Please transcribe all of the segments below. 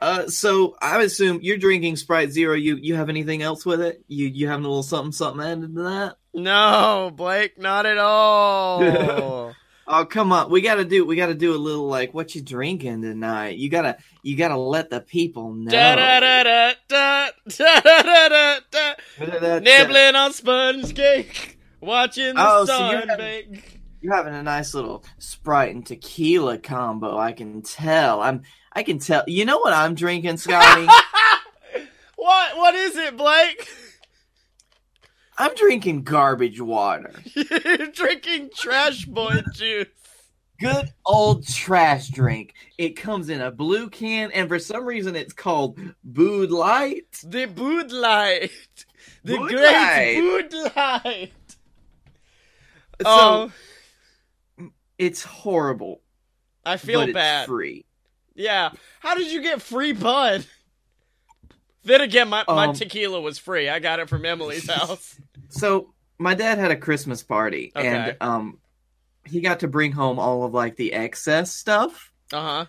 Uh, so I assume you're drinking Sprite Zero. You you have anything else with it? You you having a little something something added to that? No, Blake, not at all. oh come on, we gotta do we gotta do a little like what you drinking tonight. You gotta you gotta let the people know. Nibbling on sponge cake, watching the oh, sun so you're bake. Having, you're having a nice little Sprite and tequila combo. I can tell. I'm I can tell. You know what I'm drinking, Scottye? What? What is it, Blake? I'm drinking garbage water. You're drinking trash boy juice. Good old trash drink. It comes in a blue can, and for some reason, it's called Bud Light. The Bud Light. The Bud great Light. Bud Light. So oh, it's horrible, I feel bad. free. Yeah. How did you get free Bud? Then again, my, my Um, tequila was free. I got it from Emily's house. So my dad had a Christmas party, Okay. and um, he got to bring home all of like the excess stuff. Uh huh.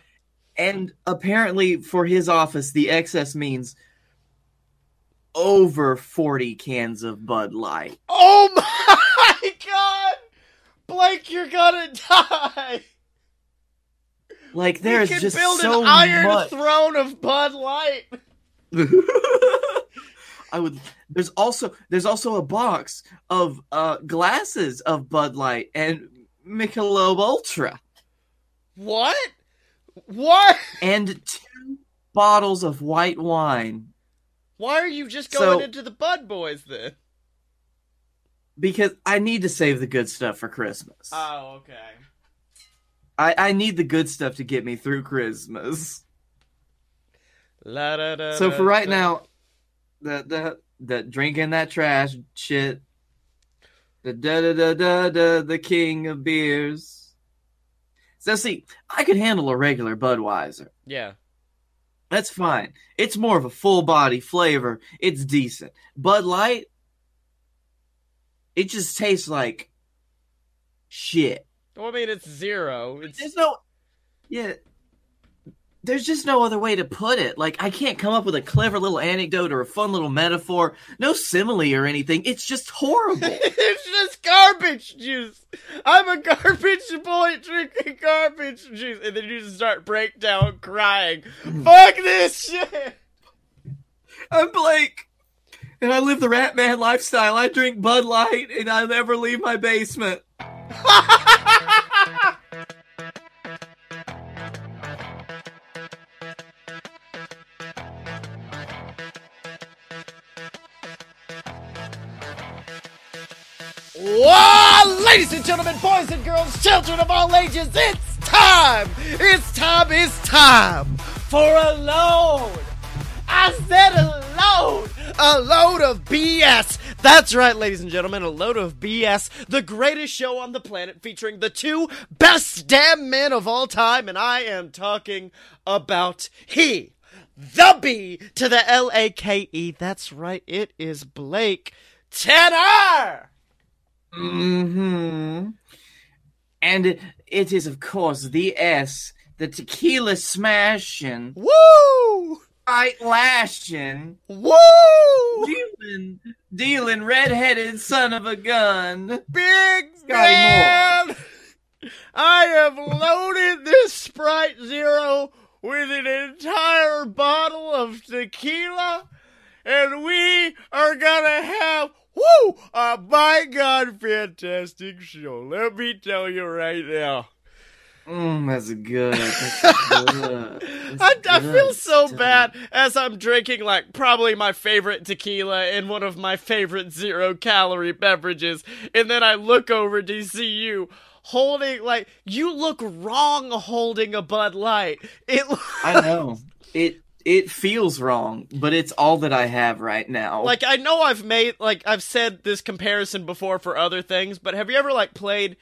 And apparently, for his office, the excess means over 40 cans of Bud Light. Oh my god! Blake, you're gonna die! Like, there's can just build so an iron much. throne of Bud Light. I would. There's also there's also a box of uh glasses of Bud Light and Michelob Ultra What? What? and two bottles of white wine Why are you just going So- into the Bud Boys then? because I need to save the good stuff for Christmas. Oh, okay. I I need the good stuff to get me through Christmas. La, da, da, So for right da. now, the the the drinking that trash shit. The da da da da da the king of beers. So see, I could handle a regular Budweiser. Yeah. That's fine. It's more of a full body flavor. It's decent. Bud Light, it just tastes like shit. Well, I mean, it's zero. It's There's no, yeah. There's just no other way to put it. Like I can't come up with a clever little anecdote or a fun little metaphor. No simile or anything. It's just horrible. it's just garbage juice. I'm a garbage boy drinking garbage juice, and then you just start breakdown crying. Hmm. Fuck this shit. I'm Blake, and I live the Rat Man lifestyle. I drink Bud Light, and I never leave my basement. Ladies and gentlemen, boys and girls, children of all ages, it's time! It's time, it's time for a load! I said a load! A load of BS! That's right, ladies and gentlemen, a load of BS, the greatest show on the planet featuring the two best damn men of all time, and I am talking about he, the B to the L A K E. That's right, it is Blake Tanner! hmm And it, it is, of course, the S, the tequila smashing, Woo! Right lashing, Woo! dealing, dealing redheaded son of a gun. Big Scottye man! I have loaded this Sprite Zero with an entire bottle of tequila, and we are gonna have woo a my god fantastic show. Let me tell you right now. Mm, that's good. That's good. I, That's I feel so stuff. bad as I'm drinking like probably my favorite tequila and one of my favorite zero calorie beverages, and then I look over to see you holding like you look wrong holding a Bud Light. It I know it. It feels wrong, but it's all that I have right now. like I know I've made like I've said this comparison before for other things, but have you ever like played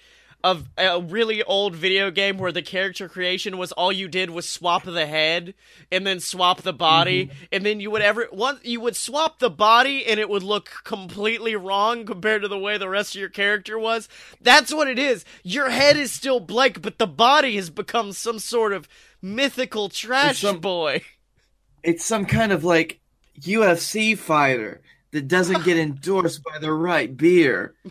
a, a really old video game where the character creation was all you did was swap the head and then swap the body. Mm-hmm. And then you would ever one you would swap the body and it would look completely wrong compared to the way the rest of your character was. That's what it is. Your head is still Blake but the body has become some sort of mythical trash some- boy. It's some kind of like UFC fighter that doesn't get endorsed by the right beer.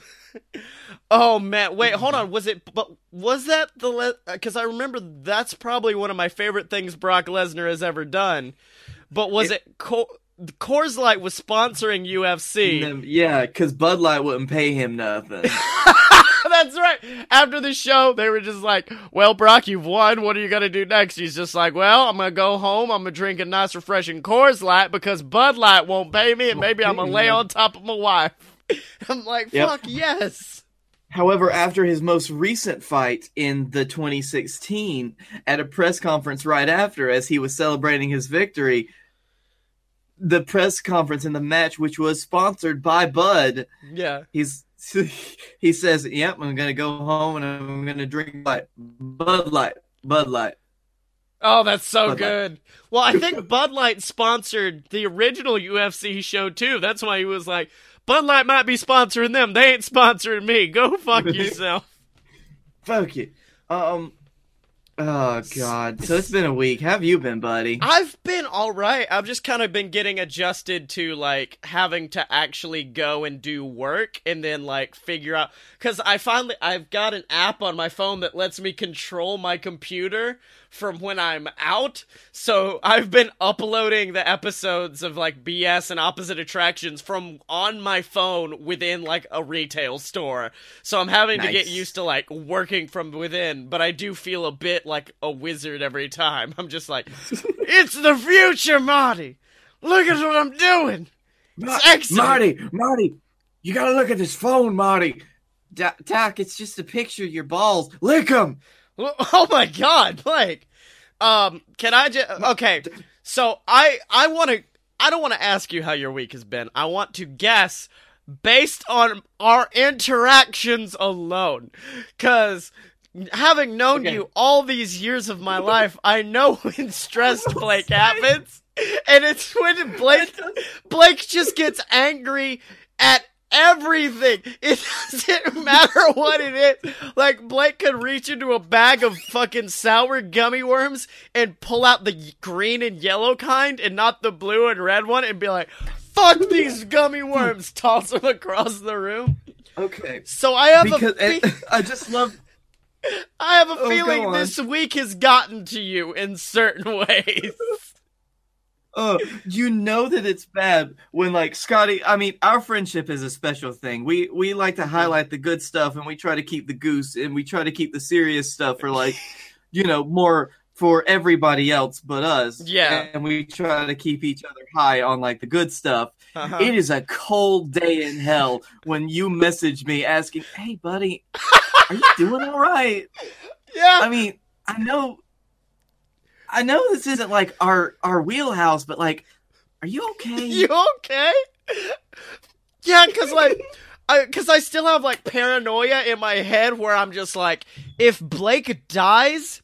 Oh man, wait, hold on. Was it? But was that the? Because I remember that's probably one of my favorite things Brock Lesnar has ever done. But was it? it Co- Coors Light was sponsoring UFC. Yeah, because Bud Light wouldn't pay him nothing. That's right. After the show, they were just like, "Well, Brock, you've won. What are you gonna do next?" He's just like, "Well, I'm gonna go home. I'm gonna drink a nice, refreshing Coors Light because Bud Light won't pay me, and maybe I'm gonna lay on top of my wife." I'm like, "Fuck yes." However, after his most recent fight in the 2016, at a press conference right after, as he was celebrating his victory, the press conference in the match, which was sponsored by Bud, yeah, he's he says, "Yep, I'm gonna go home and I'm gonna drink light, Bud Light, Bud Light." Oh, that's so Bud good. Light. Well, I think Bud Light sponsored the original UFC show too. That's why he was like, Bud Light might be sponsoring them. They ain't sponsoring me. Go fuck yourself. fuck you. Um. Oh God. So it's been a week. How have you been, buddy? I've been all right. I've just kind of been getting adjusted to like having to actually go and do work and then like figure out cuz I finally I've got an app on my phone that lets me control my computer from when I'm out. So I've been uploading the episodes of like BS and opposite attractions from on my phone within like a retail store. So I'm having nice. to get used to like working from within, but I do feel a bit like a wizard every time. I'm just like, it's the future, Marty. Look at what I'm doing. It's Marty, Marty, you gotta look at this phone, Marty. Doc, it's just a picture of your balls. Lick them. Oh my god, Blake. Um, can I just okay? So I I want to I don't want to ask you how your week has been. I want to guess based on our interactions alone, because having known okay. you all these years of my life, I know when stressed Blake happens, and it's when Blake Blake just gets angry at everything. It doesn't matter what it is. Like Blake could reach into a bag of fucking sour gummy worms and pull out the green and yellow kind and not the blue and red one and be like, "Fuck these gummy worms!" Toss them across the room. Okay. So I have because a. Fe- I just love. I have a oh, feeling this week has gotten to you in certain ways oh, you know that it's bad when like Scottye. I mean, our friendship is a special thing. We we like to highlight the good stuff, and we try to keep the goose, and we try to keep the serious stuff for like, you know, more for everybody else but us. Yeah, and we try to keep each other high on like the good stuff. Uh-huh. It is a cold day in hell when you message me asking, "Hey, buddy, are you doing all right?" Yeah, I mean, I know I know this isn't like our our wheelhouse, but like, are you okay? You okay? Yeah, because like. I, cause I still have like paranoia in my head where I'm just like, if Blake dies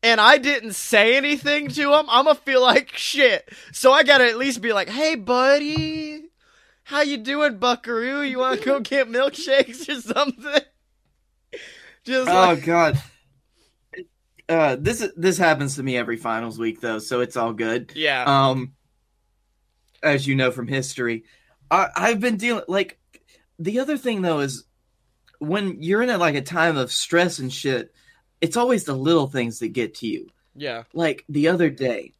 and I didn't say anything to him, I'm gonna feel like shit. So I gotta at least be like, hey buddy, how you doing, buckaroo? You wanna go get milkshakes or something? Just oh like, god. Uh, this this happens to me every finals week though, so it's all good. Yeah. Um, as you know from history, I, I've been dealing like the other thing though is when you're in a, like a time of stress and shit, it's always the little things that get to you. Yeah. Like the other day.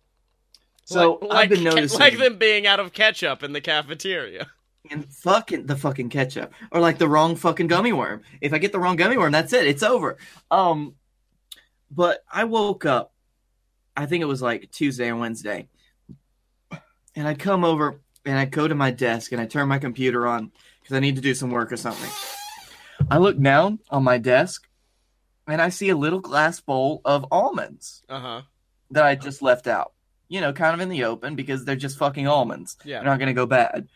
So like, I've been noticing like them being out of ketchup in the cafeteria. And fucking the fucking ketchup. Or like the wrong fucking gummy worm. If I get the wrong gummy worm, that's it. It's over. Um but I woke up, I think it was like Tuesday or Wednesday, and I'd come over and I'd go to my desk and I turn my computer on because I need to do some work or something. I look down on my desk and I see a little glass bowl of almonds uh-huh. that I just left out. You know, kind of in the open because they're just fucking almonds. Yeah. They're not going to go bad.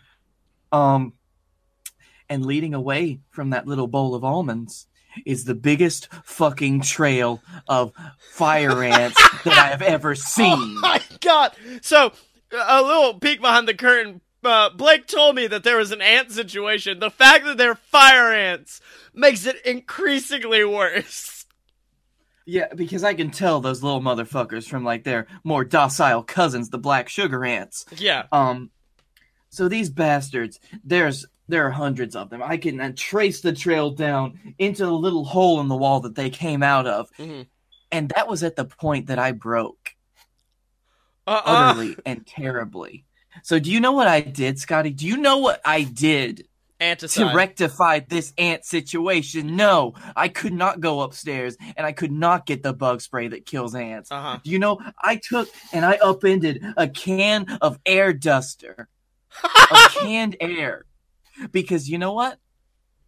Um, and leading away from that little bowl of almonds is the biggest fucking trail of fire ants that I have ever oh seen. Oh my god! So, a little peek behind the curtain. Uh, Blake told me that there was an ant situation. The fact that they're fire ants makes it increasingly worse. Yeah, because I can tell those little motherfuckers from like their more docile cousins, the black sugar ants. Yeah. Um, so these bastards, there's there are hundreds of them. I can uh, trace the trail down into the little hole in the wall that they came out of, Mhm. and that was at the point that I broke Uh-uh. utterly and terribly. So, do you know what I did, Scottye? Do you know what I did to rectify this ant situation? No, I could not go upstairs, and I could not get the bug spray that kills ants. uh-huh. Do you know I took and I upended a can of air duster, of canned air, because you know what?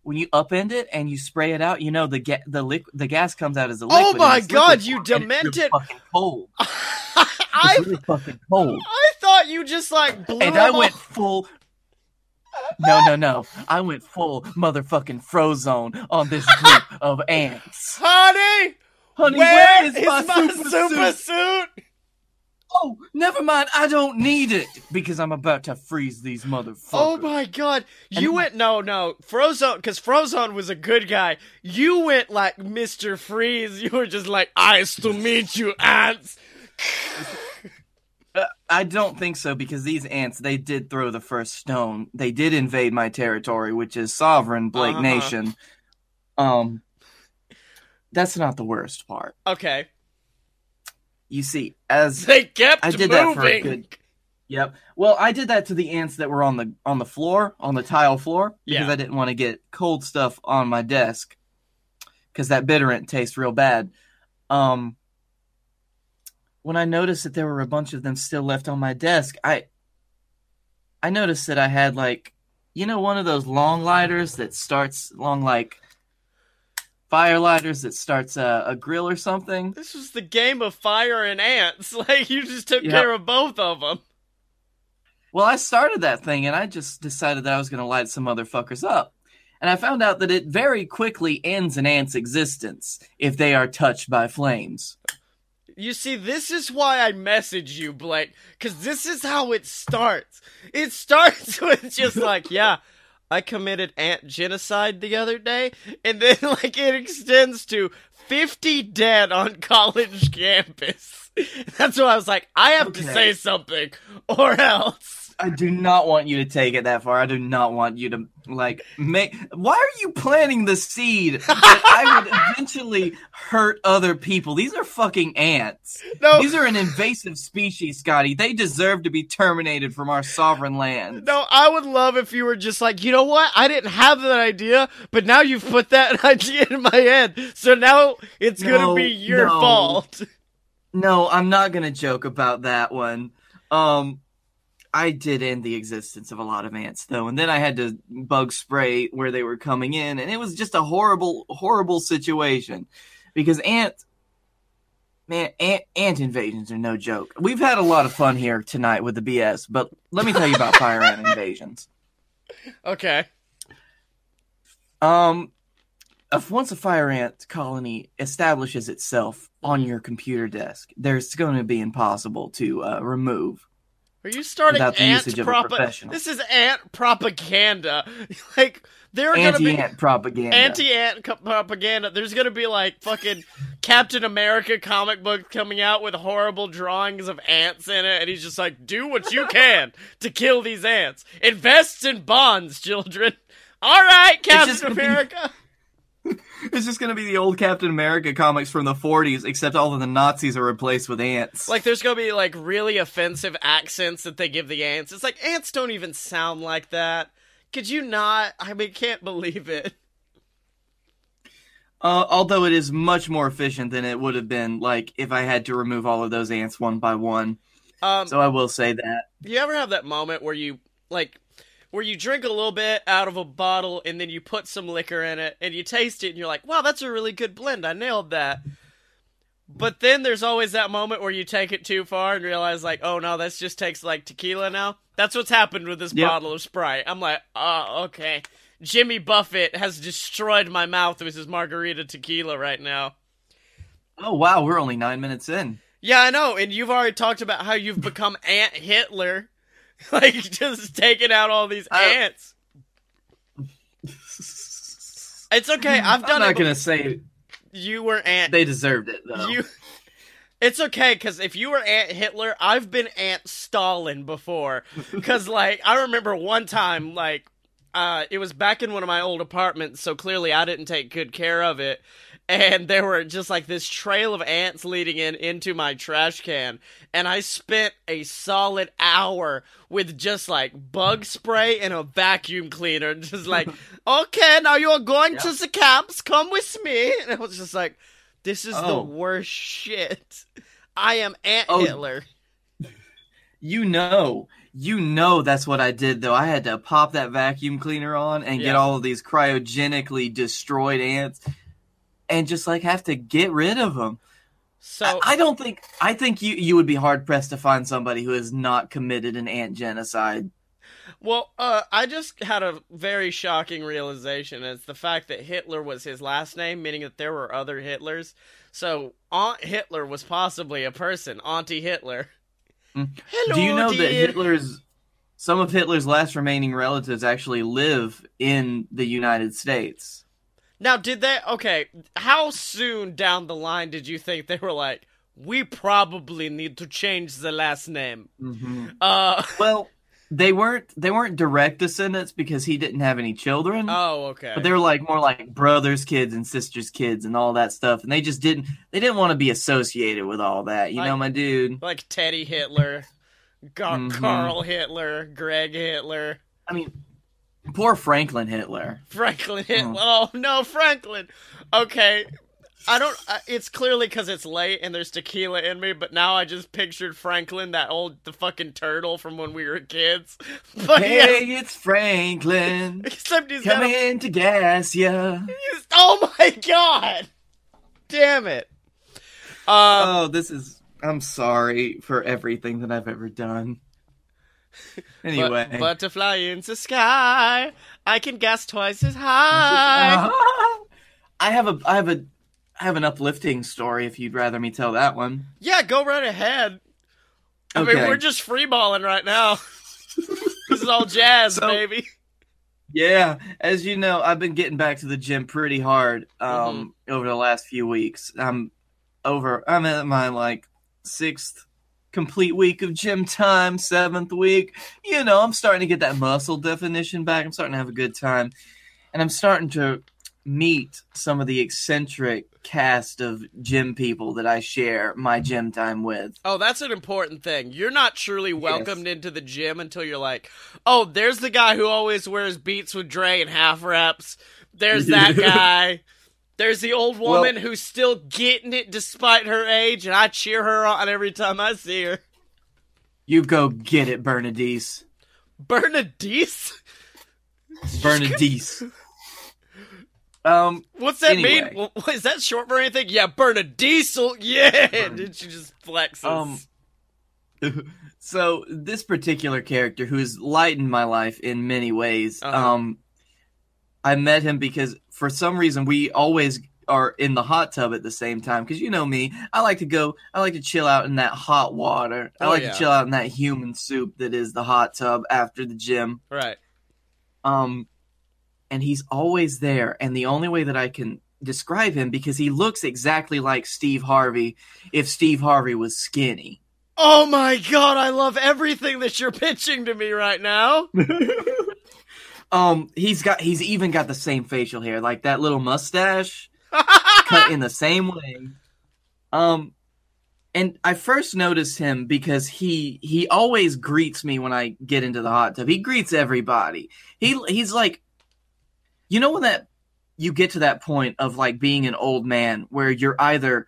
When you upend it and you spray it out, you know the ga- the liq- the gas comes out as a oh liquid. Oh my God, you it's really demented- Fucking cold. I really fucking cold. I thought you just like blew And I went full. No, no, no! I went full motherfucking frozone on this group of ants. Honey, Honey, where where is, is my, my super, super suit? suit? Oh, never mind. I don't need it because I'm about to freeze these motherfuckers. Oh my god. You And- went no no Frozone because Frozone was a good guy. You went like Mr. Freeze. You were just like, Nice to meet you, ants. Uh, I don't think so because these ants they did throw the first stone. They did invade my territory, which is sovereign Blake Uh-huh. Nation. Um, that's not the worst part. Okay. You see, as They kept I did moving. that for a good. Yep. Well, I did that to the ants that were on the on the floor, on the tile floor, because Yeah. I didn't want to get cold stuff on my desk, because that bitterant tastes real bad. Um, when I noticed that there were a bunch of them still left on my desk, I I noticed that I had like, you know, one of those long lighters that starts long like fire lighters that starts a, a grill or something. This was the game of fire and ants. Like you just took Yep. care of both of them. Well, I started that thing and I just decided that I was going to light some motherfuckers up. And I found out that it very quickly ends an ant's existence if they are touched by flames. You see, this is why I message you, Blake, because this is how it starts. It starts with just like, yeah, I committed ant genocide the other day, and then like it extends to 50 dead on college campus. That's why I was like, I have to say something, or else. I do not want you to take it that far. I do not want you to like make. Why are you planting the seed that I would eventually hurt other people? These are fucking ants. No, These are an invasive species, Scottye. They deserve to be terminated from our sovereign land. No, I would love if you were just like, you know what? I didn't have that idea, but now you've put that idea in my head. So now it's gonna be your no. fault. No, I'm not gonna joke about that one. Um, I did end the existence of a lot of ants though, and then I had to bug spray where they were coming in, and it was just a horrible, horrible situation because ant, man, ant, ant invasions are no joke. We've had a lot of fun here tonight with the BS, but let me tell you about fire ant invasions. Okay. Um, if once a fire ant colony establishes itself on your computer desk, there's going to be impossible to uh, remove. Are you starting Without the ant usage of a professional. This is ant propaganda. like there are gonna be Anti-ant propaganda. anti-ant co- propaganda. There's gonna be like fucking Captain America comic book coming out with horrible drawings of ants in it, and he's just like, "Do what you can to kill these ants. Invest in bonds, children." All right, Captain gonna be- America. It's just going to be the old Captain America comics from the 40s, except all of the Nazis are replaced with ants. Like, there's gonna be like really offensive accents that they give the ants. It's like ants don't even sound like that. Could you not? I mean, can't believe it. uh, although it is much more efficient than it would have been, like if I had to remove all of those ants one by one. Um, So I will say that. you ever have that moment where you like, where you drink a little bit out of a bottle and then you put some liquor in it and you taste it and you're like, wow, that's a really good blend. I nailed that. But then there's always that moment where you take it too far and realize like, oh no, this just tastes like tequila now. That's what's happened with this Yep. bottle of Sprite. I'm like, oh, okay. Jimmy Buffett has destroyed my mouth with his margarita tequila right now. Oh wow, we're only nine minutes in. Yeah, I know, and you've already talked about how you've become Ant Hitler. like, just taking out all these I- ants. It's okay, I've done it. I'm not it. gonna say. you were Ant. They deserved it though. You. It's okay because if you were Ant Hitler, I've been Ant Stalin before. Because like I remember one time, like uh, it was back in one of my old apartments, so clearly I didn't take good care of it. And there were just like this trail of ants leading in into my trash can, and I spent a solid hour with just like bug spray and a vacuum cleaner, just like, okay, now you are going Yep. to the camps, come with me. And I was just like, this is the Oh. worst shit. I am ant Oh. Hitler. You know, you know that's what I did though. I had to pop that vacuum cleaner on and get all of these cryogenically destroyed ants and just like have to get rid of them. So I, I don't think I think you you would be hard pressed to find somebody who has not committed an ant genocide. Well, uh, I just had a very shocking realization. It's the fact that Hitler was his last name, meaning that there were other Hitlers. So Aunt Hitler was possibly a person, Auntie Hitler. Mm. Hello, Do you know that. Hitler's some of Hitler's last remaining relatives actually live in the United States? Now, did they? Okay, how soon down the line did you think they were like, we probably need to change the last name? Mm-hmm. Uh, Well, they weren't they weren't direct descendants because he didn't have any children. oh, okay. But they were like more like brothers' kids and sisters' kids and all that stuff, and they just didn't they didn't want to be associated with all that. You Like- know, my dude. like Teddy Hitler, Gar- Mhm. Carl Hitler, Greg Hitler. I mean, poor Franklin Hitler. Franklin Hitler. Oh no, Franklin. Okay, I don't. Uh, it's clearly because it's late and there's tequila in me. But now I just pictured Franklin, that old the fucking turtle from when we were kids. But Hey, yes, it's Franklin except he's got a, coming to gas ya. he's, Oh my god! Damn it. Uh, Oh, this is. I'm sorry for everything that I've ever done. Anyway, but, butterfly in the sky. I can gas twice as high. I have a I have a I have an uplifting story. If you'd rather me tell that one. Yeah, go right ahead. I mean, we're just freeballing right now. this is all jazz, So- baby. Yeah, as you know, I've been getting back to the gym pretty hard um, over the last few weeks. I'm over. I'm at my like sixth complete week of gym time, seventh week. You know, I'm starting to get that muscle definition back. I'm starting to have a good time, and I'm starting to meet some of the eccentric cast of gym people that I share my gym time with. Oh, that's an important thing. You're not truly welcomed into the gym until you're like, oh, there's the guy who always wears beats with Dre and half reps. There's that guy. There's the old woman who's still getting it despite her age, and I cheer her on every time I see her. You go get it, Bernadise. Bernadise? Bernadise. um, What's that Anyway. mean? Well, Is that short for anything? Yeah, Bernadiesel. Yeah. Did she just flexes? Um, so this particular character who has lightened my life in many ways Uh-huh. um i met him because for some reason we always are in the hot tub at the same time because you know me i like to go i like to chill out in that hot water i Oh, like yeah. to chill out in that human soup that is the hot tub after the gym right. um and he's always there and the only way that i can describe him because he looks exactly like steve harvey if steve harvey was skinny Oh my god, I love everything that you're pitching to me right now. um, he's got he's even got the same facial hair, like that little mustache cut in the same way. Um, and I first noticed him because he he always greets me when I get into the hot tub. He greets everybody. He he's like, you know when that you get to that point of like being an old man where you're either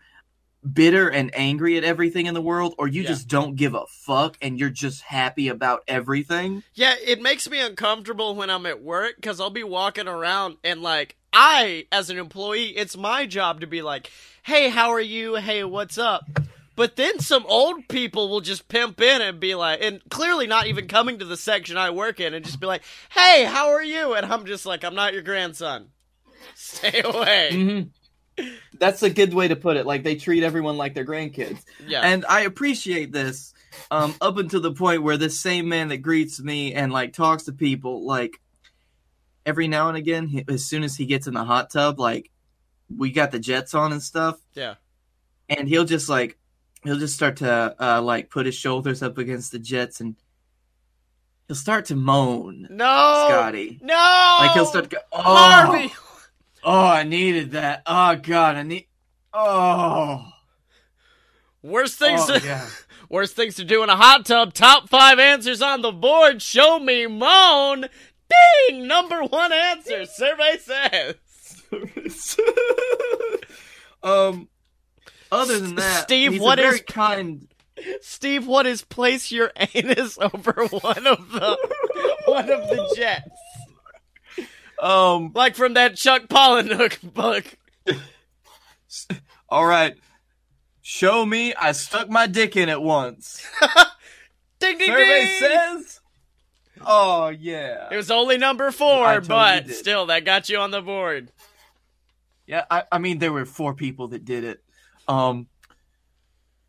bitter and angry at everything in the world or you Yeah. just don't give a fuck and you're just happy about everything. Yeah, it makes me uncomfortable when I'm at work because I'll be walking around and, like, I, as an employee, it's my job to be like, hey, how are you? Hey, what's up? But then some old people will just pimp in and be like, and clearly not even coming to the section I work in and just be like, hey, how are you? And I'm just like, I'm not your grandson. Stay away. Mm-hmm. That's a good way to put it. Like they treat everyone like their grandkids. Yeah. And I appreciate this um, up until the point where this same man that greets me and like talks to people, like every now and again, he, as soon as he gets in the hot tub, like we got the jets on and stuff, Yeah. and he'll just like he'll just start to uh, like put his shoulders up against the jets and he'll start to moan, No. Scottye. No. Like he'll start to go, oh, Harvey. Oh, I needed that. Oh God, I need. Oh, Worst things. oh to, yeah. Worst things to do in a hot tub. Top five answers on the board. Show me moan. Ding! Number one answer. Survey says. um. Other than that, Steve, what is- kind? Steve, what is place your anus over one of the one of the jets? Um. Like from that Chuck Palahniuk book. All right. Show me. I stuck my dick in it once. Ding ding Survey ding. says. Oh yeah. It was only number four, totally but still, that got you on the board. Yeah, I, I mean there were four people that did it. Um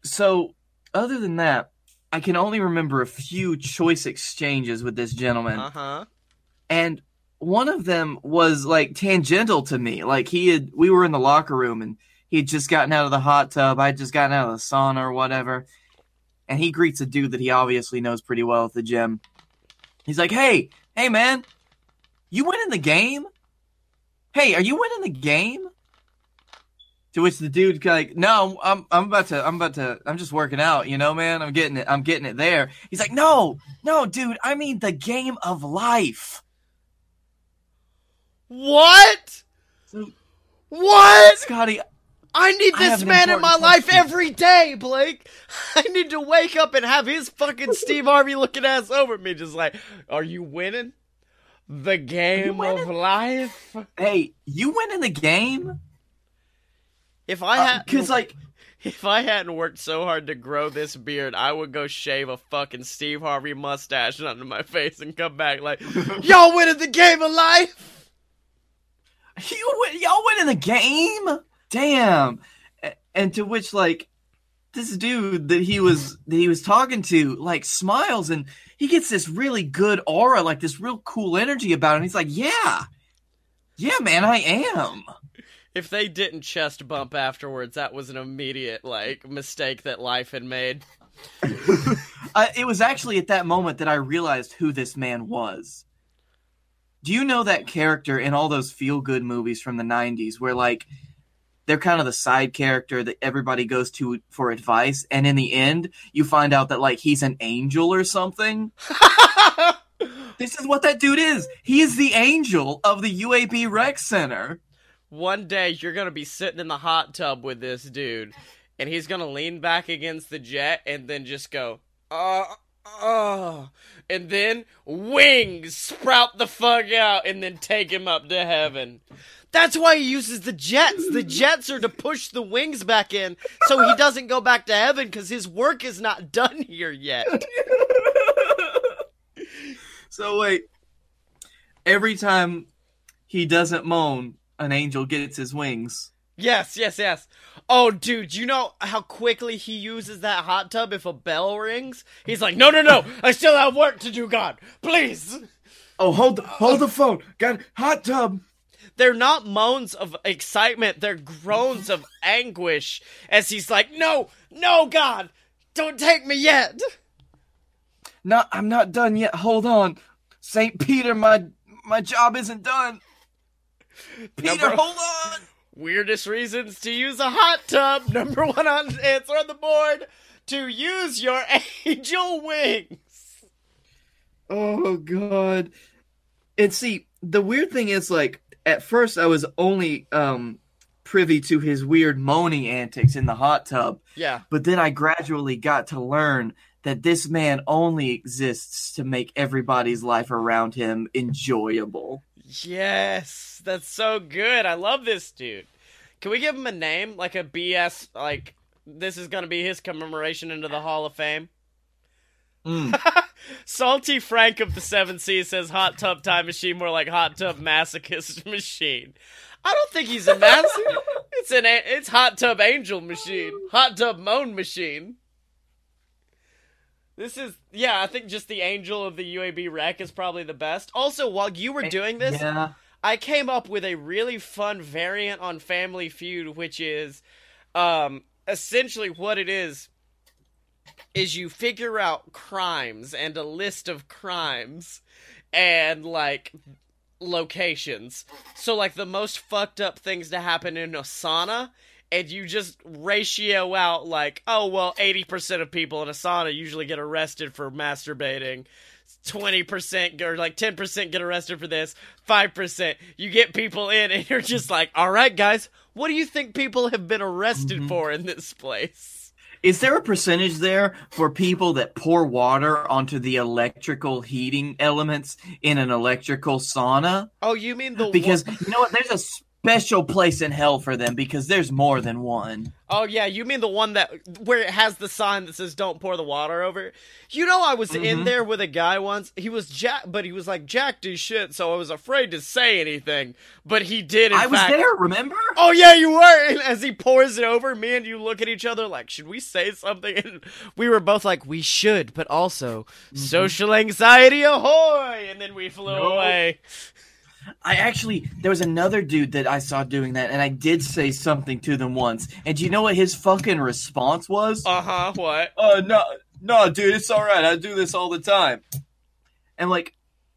so other than that, I can only remember a few choice exchanges with this gentleman. Uh huh. And one of them was like tangential to me. Like he had we were in the locker room and he had just gotten out of the hot tub. I had just gotten out of the sauna or whatever. And he greets a dude that he obviously knows pretty well at the gym. He's like, Hey, hey man, you winning the game? Hey, are you winning the game? To which the dude like, no, I'm I'm about to I'm about to I'm just working out, you know, man. I'm getting it I'm getting it there. He's like, no, no, dude, I mean the game of life. What? What? Scottye, I need this an man in my life question. every day, Blake. I need to wake up and have his fucking Steve Harvey looking ass over me, just like, are you winning? The game of life? hey, you winning the game? If I uh, had, Because like, if I hadn't worked so hard to grow this beard, I would go shave a fucking Steve Harvey mustache under my face and come back like, y'all winning the game of life. you y'all winning the game? Damn. And to which like, this dude that he was that he was talking to like smiles and he gets this really good aura, like this real cool energy about him. He's like, yeah, yeah, man, I am. If they didn't chest bump afterwards, that was an immediate like mistake that life had made. Uh, it was actually at that moment that I realized who this man was. Do you know that character in all those feel good movies from the 90s where, like, they're kind of the side character that everybody goes to for advice, and in the end, you find out that, like, he's an angel or something? This is what that dude is. He is the angel of the UAB Rec Center. One day you're gonna be sitting in the hot tub with this dude, and he's gonna lean back against the jet and then just go, uh, uh, and then wings sprout the fuck out and then take him up to heaven. That's why he uses the jets. The jets are to push the wings back in so he doesn't go back to heaven because his work is not done here yet. So, wait. Every time he doesn't moan, an angel gets his wings. Yes, yes, yes. Oh, dude, you know how quickly he uses that hot tub if a bell rings? He's like, no, no, no, I still have work to do, God. Please. Oh, hold the, hold the phone. God, hot tub. They're not moans of excitement, they're groans of anguish as he's like, no, no, God, don't take me yet. No, I'm not done yet. Hold on. St. Peter, my my job isn't done. Peter, Number- hold on. Weirdest reasons to use a hot tub. Number one on answer on the board to use your angel wings. Oh god. And see, the weird thing is like at first I was only um privy to his weird moaning antics in the hot tub, Yeah. but then I gradually got to learn that this man only exists to make everybody's life around him enjoyable. Yes, that's so good. I love this dude. Can we give him a name, like a BS, like this is gonna be his commemoration into the Hall of Fame? Mm. Salty Frank of the Seven Seas says hot tub time machine, more like hot tub masochist machine. I don't think he's a masochist. it's an a- it's hot tub angel machine, hot tub moan machine. This is yeah, I think just the angel of the UAB rec is probably the best. Also, while you were doing this, Yeah. I came up with a really fun variant on Family Feud, which is um, essentially what it is is you figure out crimes and a list of crimes and like locations. So like the most fucked up things to happen in a sauna and you just ratio out like, oh well, 80% of people in a sauna usually get arrested for masturbating. 20% or like 10% get arrested for this, 5% you get people in and you're just like, "All right guys, what do you think people have been arrested mm-hmm. for in this place?" Is there a percentage there for people that pour water onto the electrical heating elements in an electrical sauna? Oh, you mean the Because you know what? There's a special place in hell for them because there's more than one. Oh yeah, you mean the one that where it has the sign that says "Don't pour the water over." You know, I was in Mhm. there with a guy once. He was jack, but he was like jacked as shit, so I was afraid to say anything. But he did. In I was there, remember? Oh yeah, you were. And as he pours it over, me and you look at each other like, should we say something? And we were both like, we should, but also social anxiety ahoy! And then we flew No. away. I actually there was another dude that I saw doing that, and I did say something to them once. And do you know what his fucking response was? Uh huh. What? uh no no dude it's all right i do this all the time and like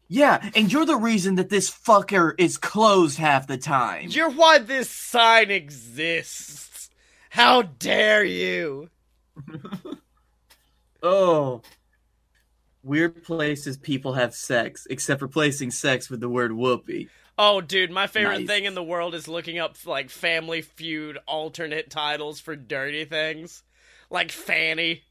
yeah and you're the reason that this fucker is closed half the time You're why this sign exists. How dare you? oh weird places people have sex except replacing sex with the word whoopee Oh, dude, my favorite Nice. thing in the world is looking up like Family Feud alternate titles for dirty things, like Fanny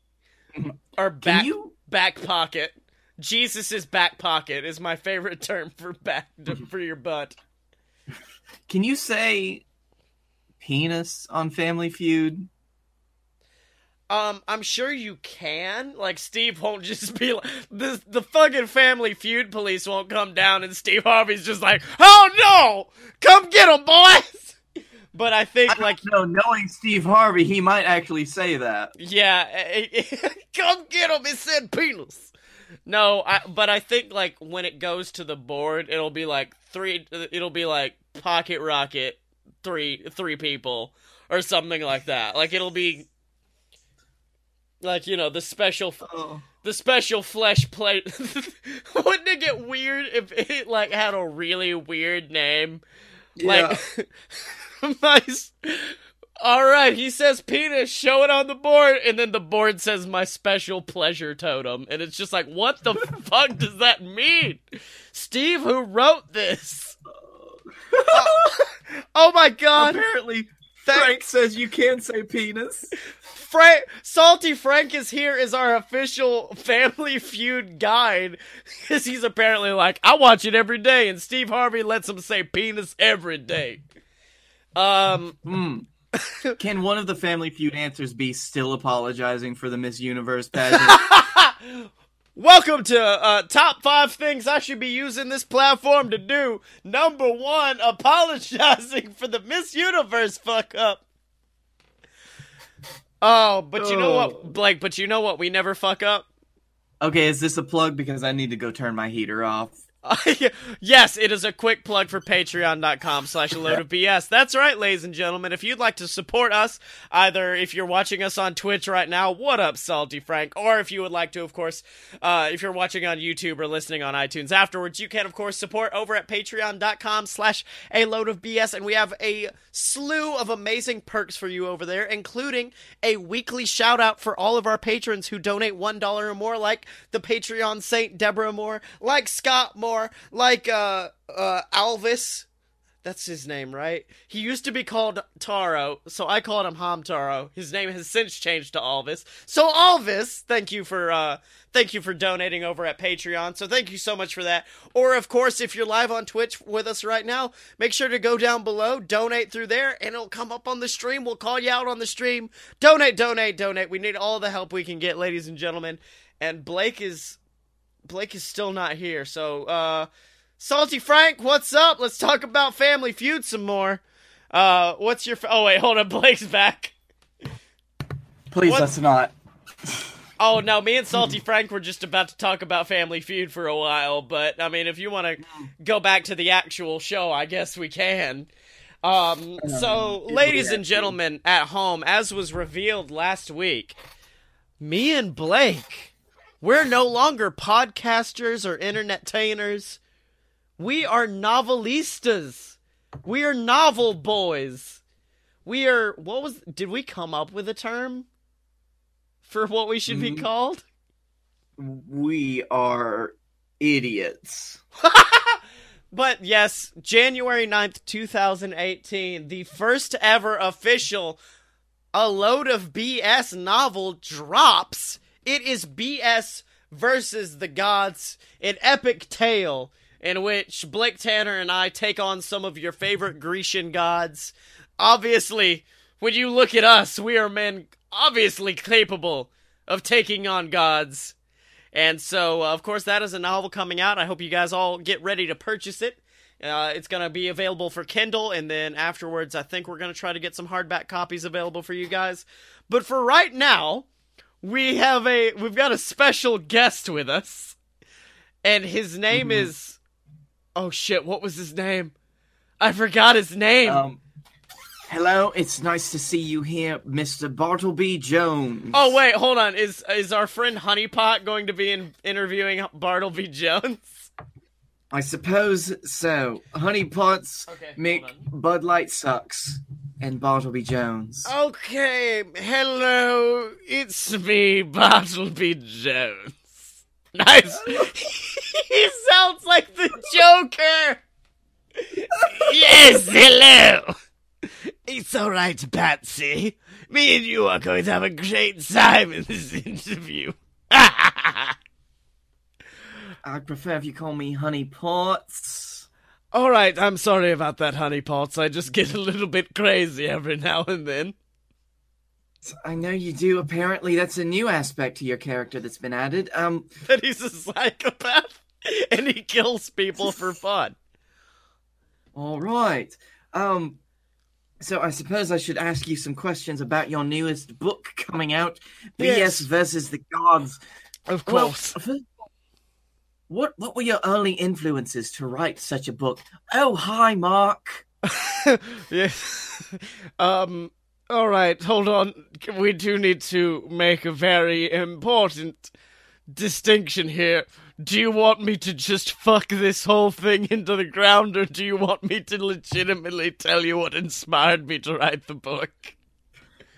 or back you back pocket. Jesus's back pocket is my favorite term for back for your butt. can you say penis on family feud Um, I'm sure you can. Like Steve won't just be like the the fucking Family Feud police won't come down, and Steve Harvey's just like, oh no, come get him, boys. But I think like no knowing steve harvey he might actually say that Yeah, eh, eh, come get him. It said penis. No, I, but I think like when it goes to the board, it'll be like three. It'll be like pocket rocket, three three people or something like that. Like it'll be like you know the special oh the special flesh plate. Wouldn't it get weird if it like had a really weird name? Like, nice. All right, he says penis. Show it on the board, and then the board says my special pleasure totem, and it's just like, what the fuck does that mean? Steve, who wrote this? Uh, oh my god, apparently Thank- frank says you can say penis Frank, Salty Frank is here is our official Family Feud guide, because he's apparently like, I watch it every day, and Steve Harvey lets him say penis every day. Um. Hmm. Can one of the Family Feud answers be still apologizing for the Miss Universe pageant? Welcome to uh, top five things I should be using this platform to do. Number one, apologizing for the Miss Universe fuck up. Oh, but you know Oh. what, Blake? But you know what? We never fuck up. okay, is this a plug? Because I need to go turn my heater off. yes, it is a quick plug for patreon.com slash a load of BS. That's right, ladies and gentlemen. If you'd like to support us, either if you're watching us on Twitch right now, what up, Salty Frank? Or if you would like to, of course, uh, if you're watching on YouTube or listening on iTunes afterwards, you can, of course, support over at patreon.com slash a load of BS. And we have a slew of amazing perks for you over there, including a weekly shout out for all of our patrons who donate $1 or more, like the Patreon Saint Deborah Moore, like Scott Moore, like uh, uh, Alvis. That's his name, right? He used to be called Taro, so I called him Hamtaro. His name has since changed to Alvis. So Alvis, thank you for uh thank you for donating over at Patreon. So thank you so much for that. Or of course, if you're live on Twitch with us right now, make sure to go down below, donate through there, and it'll come up on the stream. We'll call you out on the stream. Donate, donate, donate. We need all the help we can get, ladies and gentlemen. And Blake is Blake is still not here, so uh Salty Frank, what's up? Let's talk about Family Feud some more. Uh, what's your? Oh wait, hold on. Blake's back. Please, What- let's not. Oh no, me and Salty Frank were just about to talk about Family Feud for a while, but I mean, if you want to go back to the actual show, I guess we can. Um, so, ladies and gentlemen at home, as was revealed last week, me and Blake, we're no longer podcasters or entertainers. We are novelistas. We are novel boys. We are. What was. Did we come up with a term for what we should be Mm. called? We are idiots. But yes, January 9th, 2018, the first ever official A Load of BS novel drops. It is BS versus the gods, an epic tale in which Blake Tanner and I take on some of your favorite Grecian gods. Obviously, when you look at us, we are men obviously capable of taking on gods. And so, uh, of course, that is a novel coming out. I hope you guys all get ready to purchase it. Uh, it's going to be available for Kindle, and then afterwards, I think we're going to try to get some hardback copies available for you guys. But for right now, we have a we've got a special guest with us, and his name Mhm. is oh shit, what was his name? I forgot his name. Um, hello, it's nice to see you here, Mr. Bartleby Jones. oh wait, hold on. Is is our friend Honeypot going to be in, interviewing Bartleby Jones? I suppose so. Honey Pots Okay, make Bud Light sucks and Bartleby Jones. Okay, hello, it's me, Bartleby Jones. Nice. he sounds like the Joker. yes, hello. It's all right, Patsy. Me and you are going to have a great time in this interview. I'd prefer if you call me Honey Pots. All right, I'm sorry about that, Honey Pots. I just get a little bit crazy every now and then. I know you do. Apparently, that's a new aspect to your character that's been added. Um, That he's a psychopath and he kills people for fun. all right. Um, so I suppose I should ask you some questions about your newest book coming out, Yes. BS versus the Gods. Of course. all, what what were your early influences to write such a book? Oh, hi, Mark. yes. um. All right. Hold on. We do need to make a very important distinction here. Do you want me to just fuck this whole thing into the ground, or do you want me to legitimately tell you what inspired me to write the book?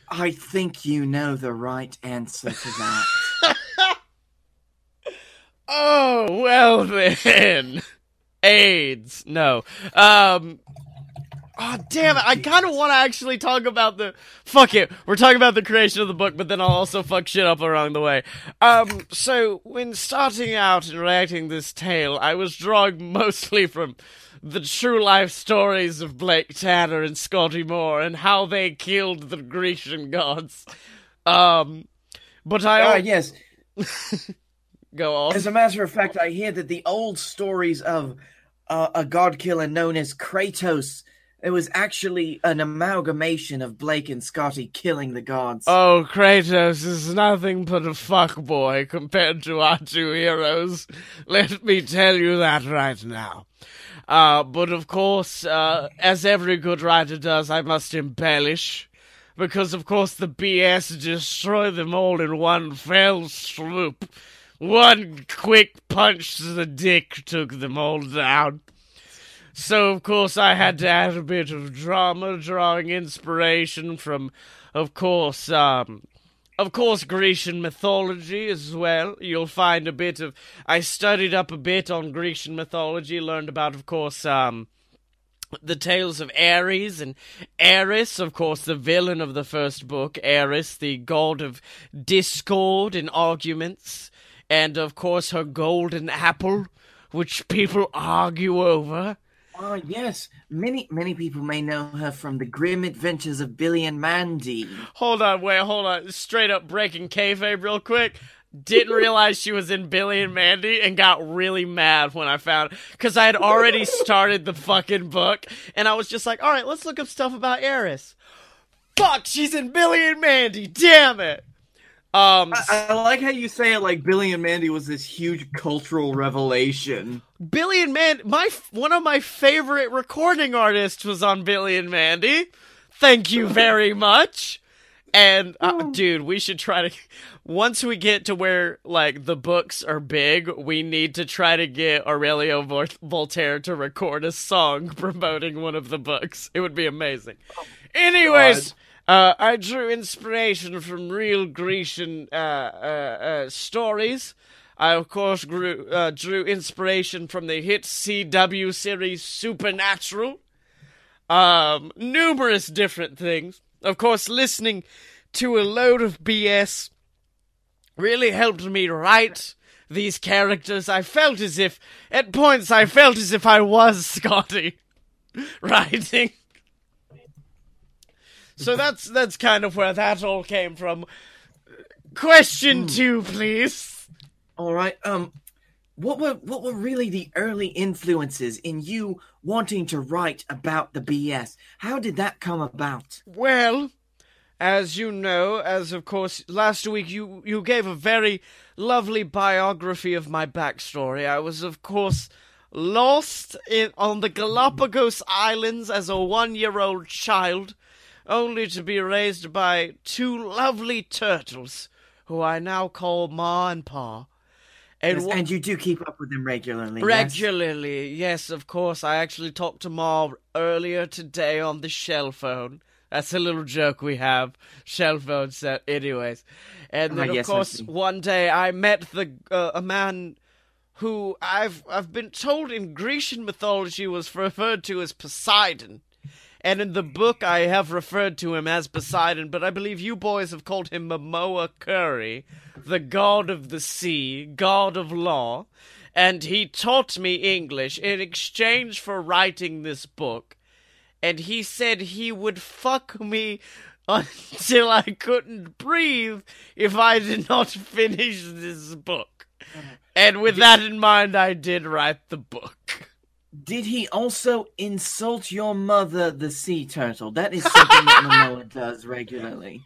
I think you know the right answer to that. Oh well then. AIDS. No. Um. Oh damn it! I kind of want to actually talk about the. Fuck it. We're talking about the creation of the book, but then I'll also fuck shit up along the way. Um. So when starting out and writing this tale, I was drawing mostly from the true life stories of Blake Tanner and Scottye Moore and how they killed the Grecian gods. Um. But I Ah, al- yes. go on. As a matter of fact, I hear that the old stories of uh, a god killer known as Kratos, it was actually an amalgamation of Blake and Scottye killing the gods. Oh, Kratos is nothing but a fuckboy compared to our two heroes. Let me tell you that right now. Uh, but of course, uh, as every good writer does, I must embellish. Because, of course, the BS destroyed them all in one fell swoop. One quick punch to the dick took them all down. So, of course, I had to add a bit of drama, drawing inspiration from, of course, um, of course, Grecian mythology as well. You'll find a bit of. I studied up a bit on Grecian mythology, learned about, of course, um, the tales of Ares and Eris, of course, the villain of the first book, Eris, the god of discord and arguments, and of course her golden apple, which people argue over. Ah, yes. Many many people may know her from the grim adventures of Billy and Mandy. Hold on, wait, hold on. Straight up breaking kayfabe real quick. Didn't realize she was in Billy and Mandy and got really mad when I found because I had already started the fucking book and I was just like, all right, let's look up stuff about Eris. Fuck, she's in Billy and Mandy. Damn it. Um, I, I like how you say it like Billy and Mandy was this huge cultural revelation. Billy and Mandy, my one of my favorite recording artists was on Billy and Mandy. Thank you very much. And uh, dude, we should try to once we get to where like the books are big, we need to try to get Aurelio Vol- Voltaire to record a song promoting one of the books. It would be amazing. Anyways, uh, I drew inspiration from real Grecian uh, uh, uh, stories. I, of course, grew, uh, drew inspiration from the hit CW series Supernatural. Um, numerous different things. Of course, listening to a load of BS really helped me write these characters. I felt as if, at points, I felt as if I was Scottye writing. So that's that's kind of where that all came from. Question two, please. All right. Um, what were what were really the early influences in you wanting to write about the BS? How did that come about? Well, as you know, as of course last week you you gave a very lovely biography of my backstory. I was of course lost in on the Galapagos Islands as a one-year-old child, only to be raised by two lovely turtles, who I now call Ma and Pa. And Yes, and you do keep up with them regularly. Regularly, yes, of course. I actually talked to Ma earlier today on the shell phone. That's a little joke we have. Shell phone set, anyways. And Ah, then, of yes, course, one day I met the uh, a man who I've I've been told in Grecian mythology was referred to as Poseidon. And in the book, I have referred to him as Poseidon, but I believe you boys have called him Momoa Curry, the god of the sea, god of law. And he taught me English in exchange for writing this book. And he said he would fuck me until I couldn't breathe if I did not finish this book. Mm-hmm. And with that in mind, I did write the book. Did he also insult your mother, the sea turtle? That is something that Momoa does regularly.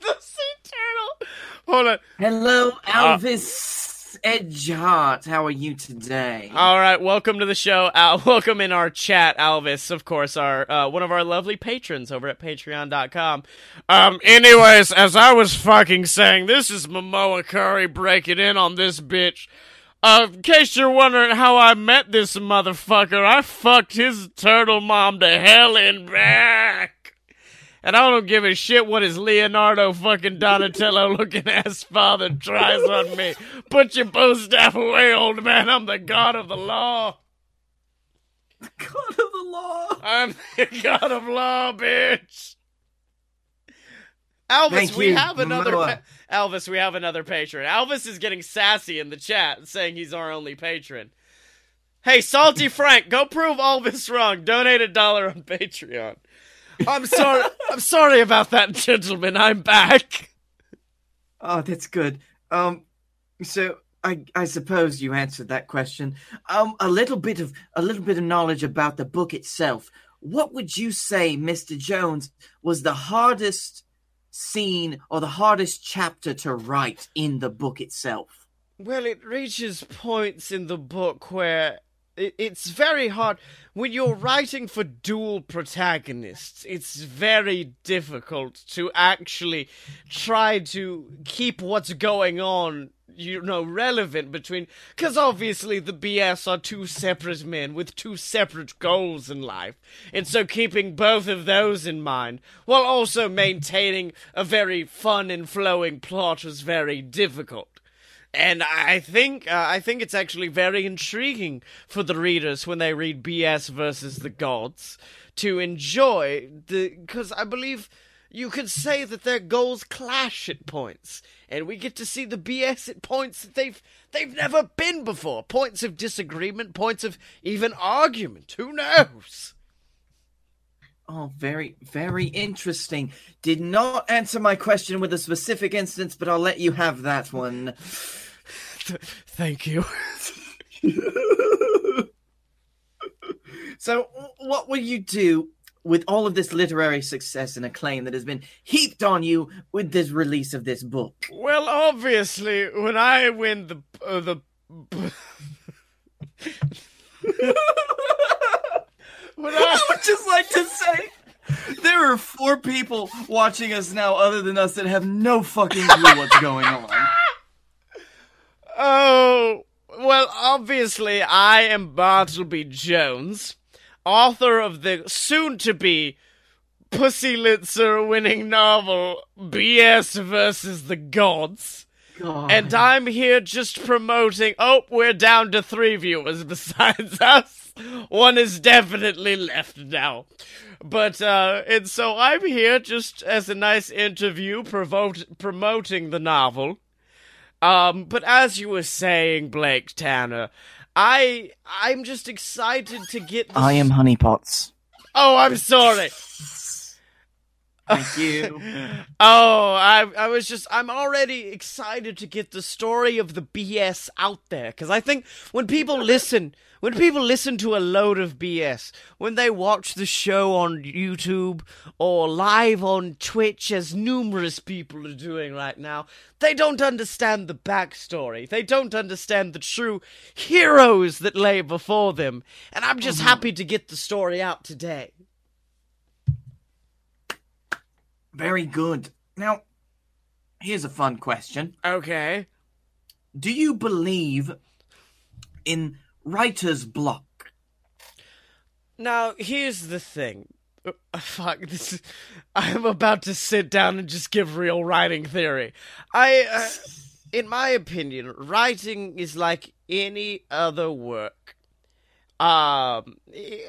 The sea turtle. Hold on. Hello, Ah. Alvis Edgeheart. How are you today? All right, welcome to the show. Al- welcome in our chat, Alvis, of course, our uh, one of our lovely patrons over at patreon.com. Um anyways, as I was fucking saying, this is Momoa Curry breaking in on this bitch. Uh, in case you're wondering how I met this motherfucker, I fucked his turtle mom to hell and back. And I don't give a shit what his Leonardo fucking Donatello looking ass father tries on me. Put your bow staff away, old man. I'm the god of the law. The god of the law. I'm the god of law, bitch. Elvis, Thank we you, have another. Pa- Elvis, we have another patron. Elvis is getting sassy in the chat, saying he's our only patron. Hey, Salty Frank, go prove Elvis wrong. Donate a dollar on Patreon. I'm sorry. I'm sorry about that, gentlemen. I'm back. Oh, that's good. Um, so I I suppose you answered that question. Um, a little bit of a little bit of knowledge about the book itself. What would you say, Mister Jones, was the hardest scene or the hardest chapter to write in the book itself? Well, it reaches points in the book where it, it's very hard when you're writing for dual protagonists. It's very difficult to actually try to keep what's going on, you know, relevant between. Because obviously the BS are two separate men with two separate goals in life, and so keeping both of those in mind while also maintaining a very fun and flowing plot was very difficult. And I think uh, I think it's actually very intriguing for the readers when they read BS versus the gods to enjoy the because I believe you could say that their goals clash at points, and we get to see the BS at points that they've they've never been before. Points of disagreement, points of even argument. Who knows? Oh, very, very interesting. Did not answer my question with a specific instance, but I'll let you have that one. Thank you. so, what will you do with all of this literary success and acclaim that has been heaped on you with this release of this book? Well, obviously, when I win the uh, the when I would just like to say there are four people watching us now other than us that have no fucking clue what's going on. oh well, obviously, I am Bartleby Jones, author of the soon-to-be Pussy Litzer winning novel BS versus the Gods. God. And I'm here just promoting. Oh, we're down to three viewers besides us. One is definitely left now. But, uh, and so I'm here just as a nice interview provote, promoting the novel. Um, but as you were saying, Blake Tanner, I, I'm just excited to get this. I am Honeypots. Oh, I'm sorry. Thank you. oh, I I was just I'm already excited to get the story of the BS out there cuz I think when people listen, when people listen to a load of BS, when they watch the show on YouTube or live on Twitch as numerous people are doing right now, they don't understand the backstory. They don't understand the true heroes that lay before them. And I'm just mm-hmm. happy to get the story out today. Very good. Now, here's a fun question. Okay. Do you believe in writer's block? Now, here's the thing. Uh, fuck, this is, I'm about to sit down and just give real writing theory. I, uh, in my opinion, writing is like any other work. Um,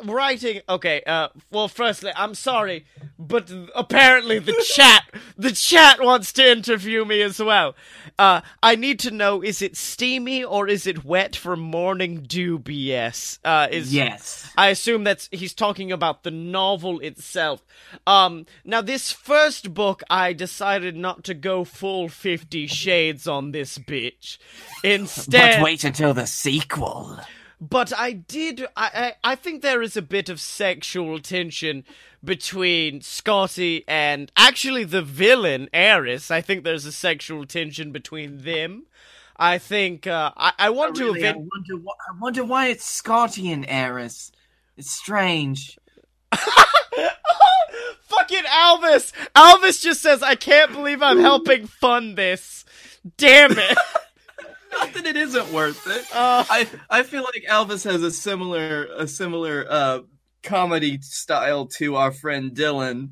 writing. Okay. Uh, well, firstly, I'm sorry, but apparently the chat, the chat wants to interview me as well. Uh, I need to know: is it steamy or is it wet for morning dew? BS. Uh, is Yes. I assume that's he's talking about the novel itself. Um, now this first book, I decided not to go full Fifty Shades on this bitch. Instead, But wait until the sequel. But I did. I, I I think there is a bit of sexual tension between Scottye and actually the villain Eris. I think there's a sexual tension between them. I think uh, I I want Really, to I wonder, why, I wonder why it's Scottye and Eris. It's strange. Fucking Alvis! Alvis just says, "I can't believe I'm helping fund this." Damn it! Not that it isn't worth it. Uh, I I feel like Elvis has a similar a similar uh comedy style to our friend Dylan,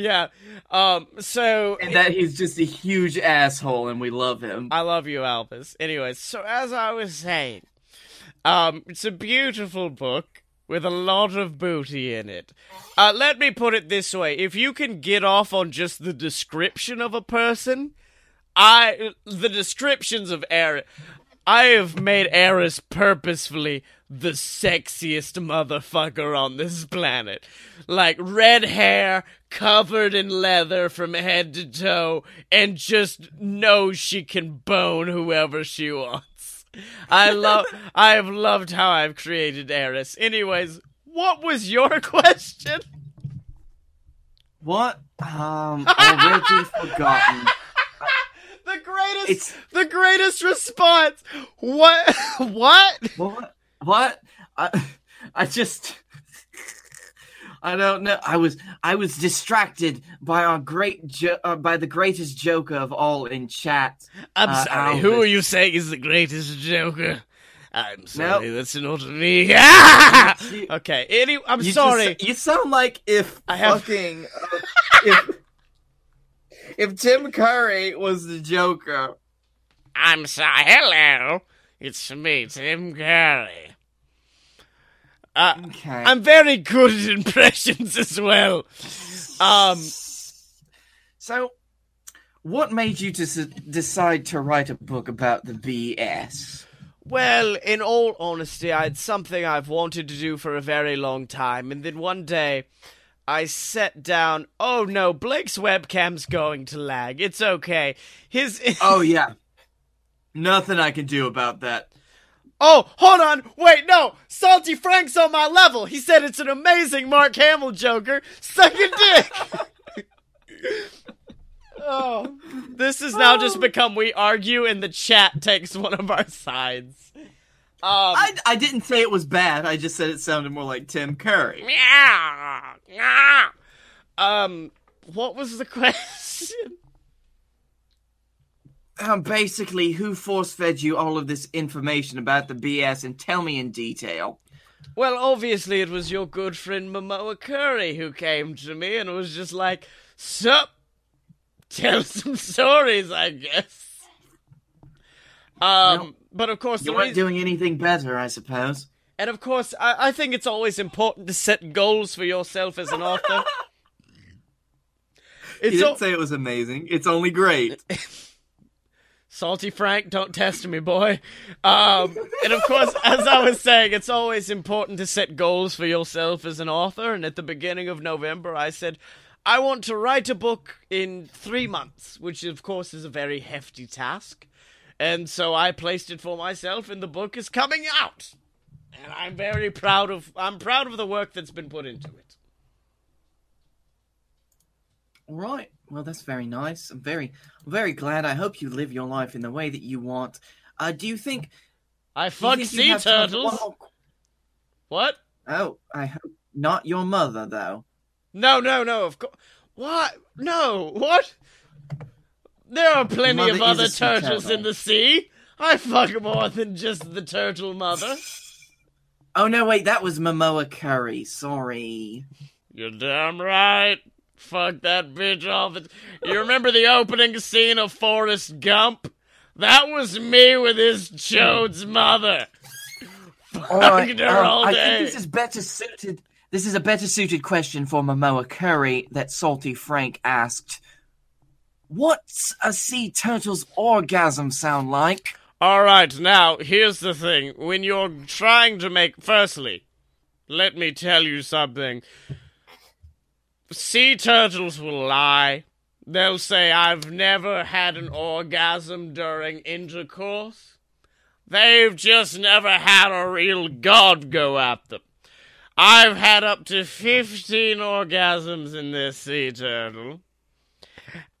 yeah. Um. So and that he's just a huge asshole, and we love him. I love you, Elvis. Anyways, so as I was saying, um, it's a beautiful book with a lot of booty in it. Uh, let me put it this way: if you can get off on just the description of a person, I the descriptions of Eris. I have made Eris purposefully the sexiest motherfucker on this planet. Like red hair, covered in leather from head to toe, and just knows she can bone whoever she wants. I love I have loved how I've created Eris. Anyways, what was your question? What? Um, already forgotten. The greatest It's the greatest response. What what? what? What? I I just. I don't know. I was I was distracted by our great jo- uh, by the greatest joker of all in chat. I'm Uh, sorry. Who are you saying is the greatest Joker? I'm sorry. Nope. That's not me. Ah! Okay. Any, I'm You sorry. just- you sound like if I have- fucking uh, if if Tim Curry was the Joker. I'm sorry. Hello. It's me, Tim Curry. Uh, Okay. I'm very good at impressions as well. Um, so, what made you to decide to write a book about the BS? Well, in all honesty, I had something I've wanted to do for a very long time, and then one day I sat down. Oh no, Blake's webcam's going to lag. It's okay. His Oh yeah, nothing I can do about that. Oh, hold on. Wait, no. Salty Frank's on my level. He said it's an amazing Mark Hamill Joker. Suck a dick. oh, this has now just oh. become we argue and the chat takes one of our sides. Um, I, I didn't say it was bad. I just said it sounded more like Tim Curry. meow, meow. Um, what was the question? Um, basically, who force fed you all of this information about the BS and tell me in detail? Well, obviously, it was your good friend Momoa Curry who came to me and was just like, Sup? Tell some stories, I guess. Um, Well, but of course, You weren't reason, doing anything better, I suppose. and of course, I, I think it's always important to set goals for yourself as an author. you didn't al- say it was amazing. It's only great. Salty Frank, don't test me, boy. Um, and of course, as I was saying, it's always important to set goals for yourself as an author. And at the beginning of November, I said, I want to write a book in three months, which of course is a very hefty task. And so I placed it for myself, and the book is coming out. And I'm very proud of I'm proud of the work that's been put into it. All right. Well, that's very nice. I'm very, very glad. I hope you live your life in the way that you want. Uh, do you think? I fuck sea turtles. more- What? Oh, I hope not your mother, though. No, no, no. Of course. What? No. What? There are plenty Mother of other turtles turtle. in the sea. I fuck more than just the turtle mother. Oh no, wait, that was Momoa Curry. Sorry. You're damn right. Fuck that bitch off. You remember the opening scene of Forrest Gump? That was me with his Chode's mother. All right, Fucked her um, all I think this is better suited. This is a better suited question for Momoa Curry that Salty Frank asked. What's a sea turtle's orgasm sound like? All right, now here's the thing. When you're trying to make, firstly, let me tell you something. Sea turtles will lie. They'll say, I've never had an orgasm during intercourse. They've just never had a real god go at them. I've had up to 15 orgasms in this sea turtle.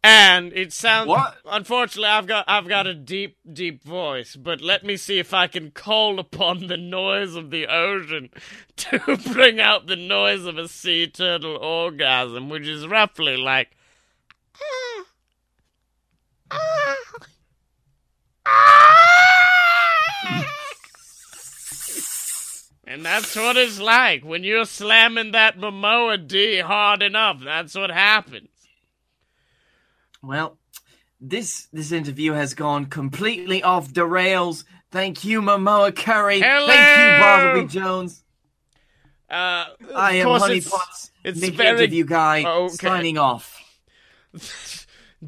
And it sounds What? unfortunately I've got I've got a deep deep voice, but let me see if I can call upon the noise of the ocean to bring out the noise of a sea turtle orgasm, which is roughly like And that's what it's like when you're slamming that Momoa D hard enough. That's what happens. Well, this this interview has gone completely off the rails. Thank you, Momoa Curry. Hello! Thank you, Bartleby Jones. Uh, I am Honey it's- Potts, it's very- interview guy, Okay. signing off.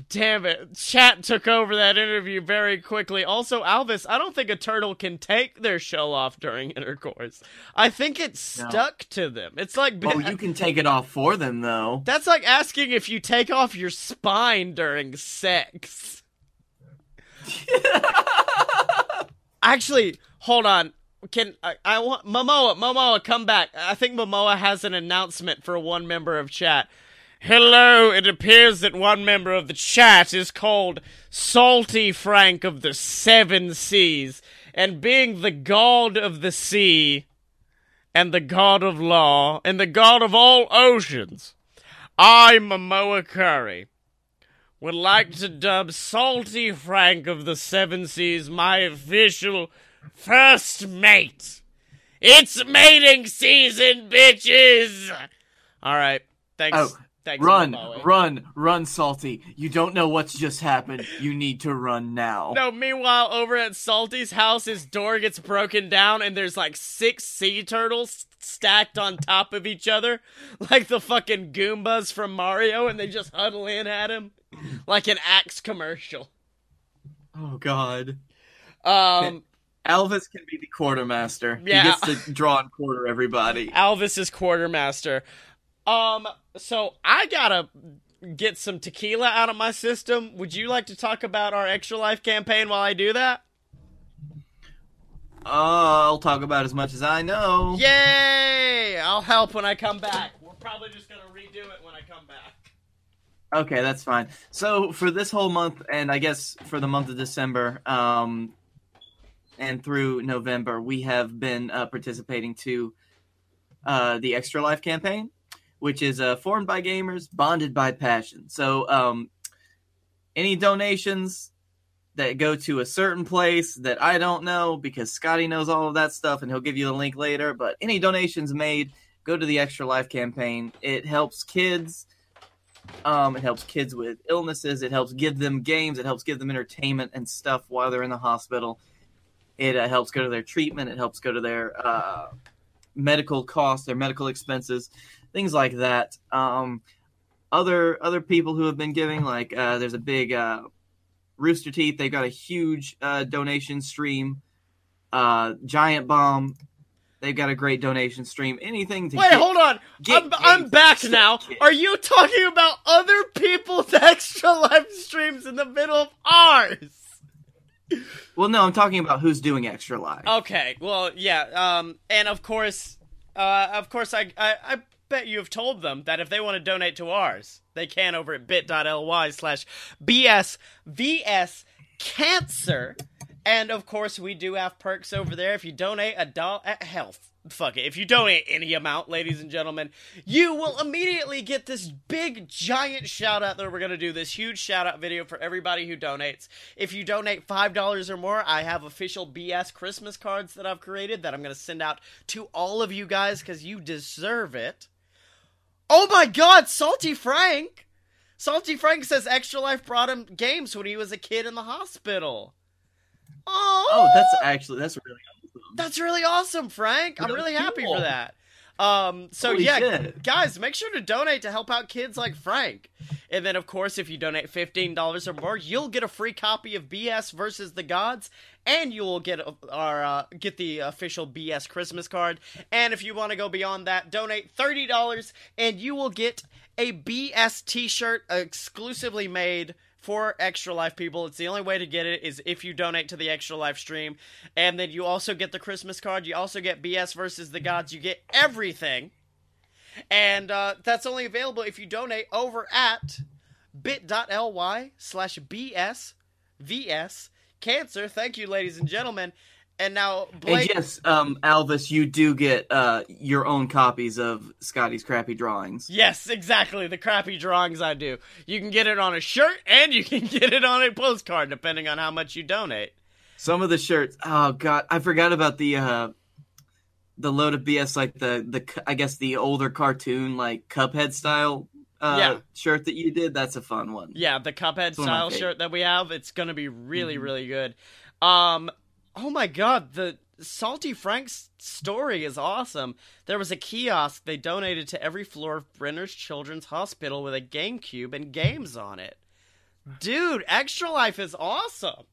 Damn it. Chat took over that interview very quickly. Also, Alvis, I don't think a turtle can take their shell off during intercourse. I think it's No. stuck to them. It's like Oh, you can take it off for them, though. that's like asking if you take off your spine during sex. Actually, hold on. Can I, I want Momoa? Momoa, come back. I think Momoa has an announcement for one member of chat. Hello, it appears that one member of the chat is called Salty Frank of the Seven Seas, and being the god of the sea, and the god of law, and the god of all oceans, I, Momoa Curry, would like to dub Salty Frank of the Seven Seas my official first mate. It's mating season, bitches! Alright, thanks. Oh, thanks Run, run, run, Salty. You don't know what's just happened. You need to run now. No, meanwhile, over at Salty's house, his door gets broken down, and there's like six sea turtles stacked on top of each other, like the fucking Goombas from Mario, and they just huddle in at him like an Axe commercial. Oh, God. Um, Elvis can be the quartermaster. Yeah. He gets to draw and quarter everybody. Alvis is quartermaster. Um, so I gotta get some tequila out of my system. Would you like to talk about our Extra Life campaign while I do that? Uh, I'll talk about as much as I know. Yay! I'll help when I come back. We're probably just gonna redo it when I come back. Okay, that's fine. So for this whole month, and I guess for the month of December, um, and through November, we have been uh, participating to uh, the Extra Life campaign, which is uh, formed by gamers, bonded by passion. So um, any donations that go to a certain place that I don't know because Scottye knows all of that stuff and he'll give you the link later. But any donations made go to the Extra Life campaign. It helps kids. Um, it helps kids with illnesses. It helps give them games. It helps give them entertainment and stuff while they're in the hospital. It uh, helps go to their treatment. It helps go to their uh, medical costs, their medical expenses, things like that. Um, other other people who have been giving, like uh, there's a big uh, Rooster Teeth. They've got a huge uh, donation stream. Uh, Giant Bomb. They've got a great donation stream. Anything to Wait, get- hold on. get I'm, I'm back now. Are you talking about other people's extra live streams in the middle of ours? Well, no, I'm talking about who's doing extra live. Okay, well, yeah, um, and of course, uh, of course, I, I, I bet you have told them that if they want to donate to ours, they can over at bit.ly slash BSVS cancer. And of course, we do have perks over there. If you donate a dollar, at eh, health, fuck it. If you donate any amount, ladies and gentlemen, you will immediately get this big, giant shout out that we're going to do this huge shout out video for everybody who donates. If you donate $5 or more, I have official BS Christmas cards that I've created that I'm going to send out to all of you guys because you deserve it. Oh my god, Salty Frank! Salty Frank says Extra Life brought him games when he was a kid in the hospital. Oh, Oh, that's actually that's really awesome. that's really awesome, Frank. I'm Really really happy for that. Um, so Holy yeah, shit. guys, make sure to donate to help out kids like Frank. And then, of course, if you donate fifteen dollars or more, you'll get a free copy of BS versus the Gods, and you will get our uh, get the official BS Christmas card. And if you want to go beyond that, donate thirty dollars, and you will get a BS T-shirt exclusively made for Extra Life people. It's the only way to get it is if you donate to the Extra Life stream. And then you also get the Christmas card. You also get BS versus the Gods. You get everything. And uh, that's only available if you donate over at bit.ly slash BS VS cancer. Thank you, ladies and gentlemen. And now, Blake. And yes, um, Alvis, you do get uh, your own copies of Scottye's crappy drawings. Yes, exactly. The crappy drawings I do. You can get it on a shirt and you can get it on a postcard, depending on how much you donate. Some of the shirts. Oh god, I forgot about the uh, the load of BS, like the the I guess the older cartoon like Cuphead style uh, Yeah. shirt that you did. That's a fun one. Yeah, the Cuphead one style shirt that we have, it's gonna be really, Mhm. really good. Um, oh my god, the Salty Frank's story is awesome. There was a kiosk they donated to every floor of Brenner's Children's Hospital with a GameCube and games on it. Dude, Extra Life is awesome.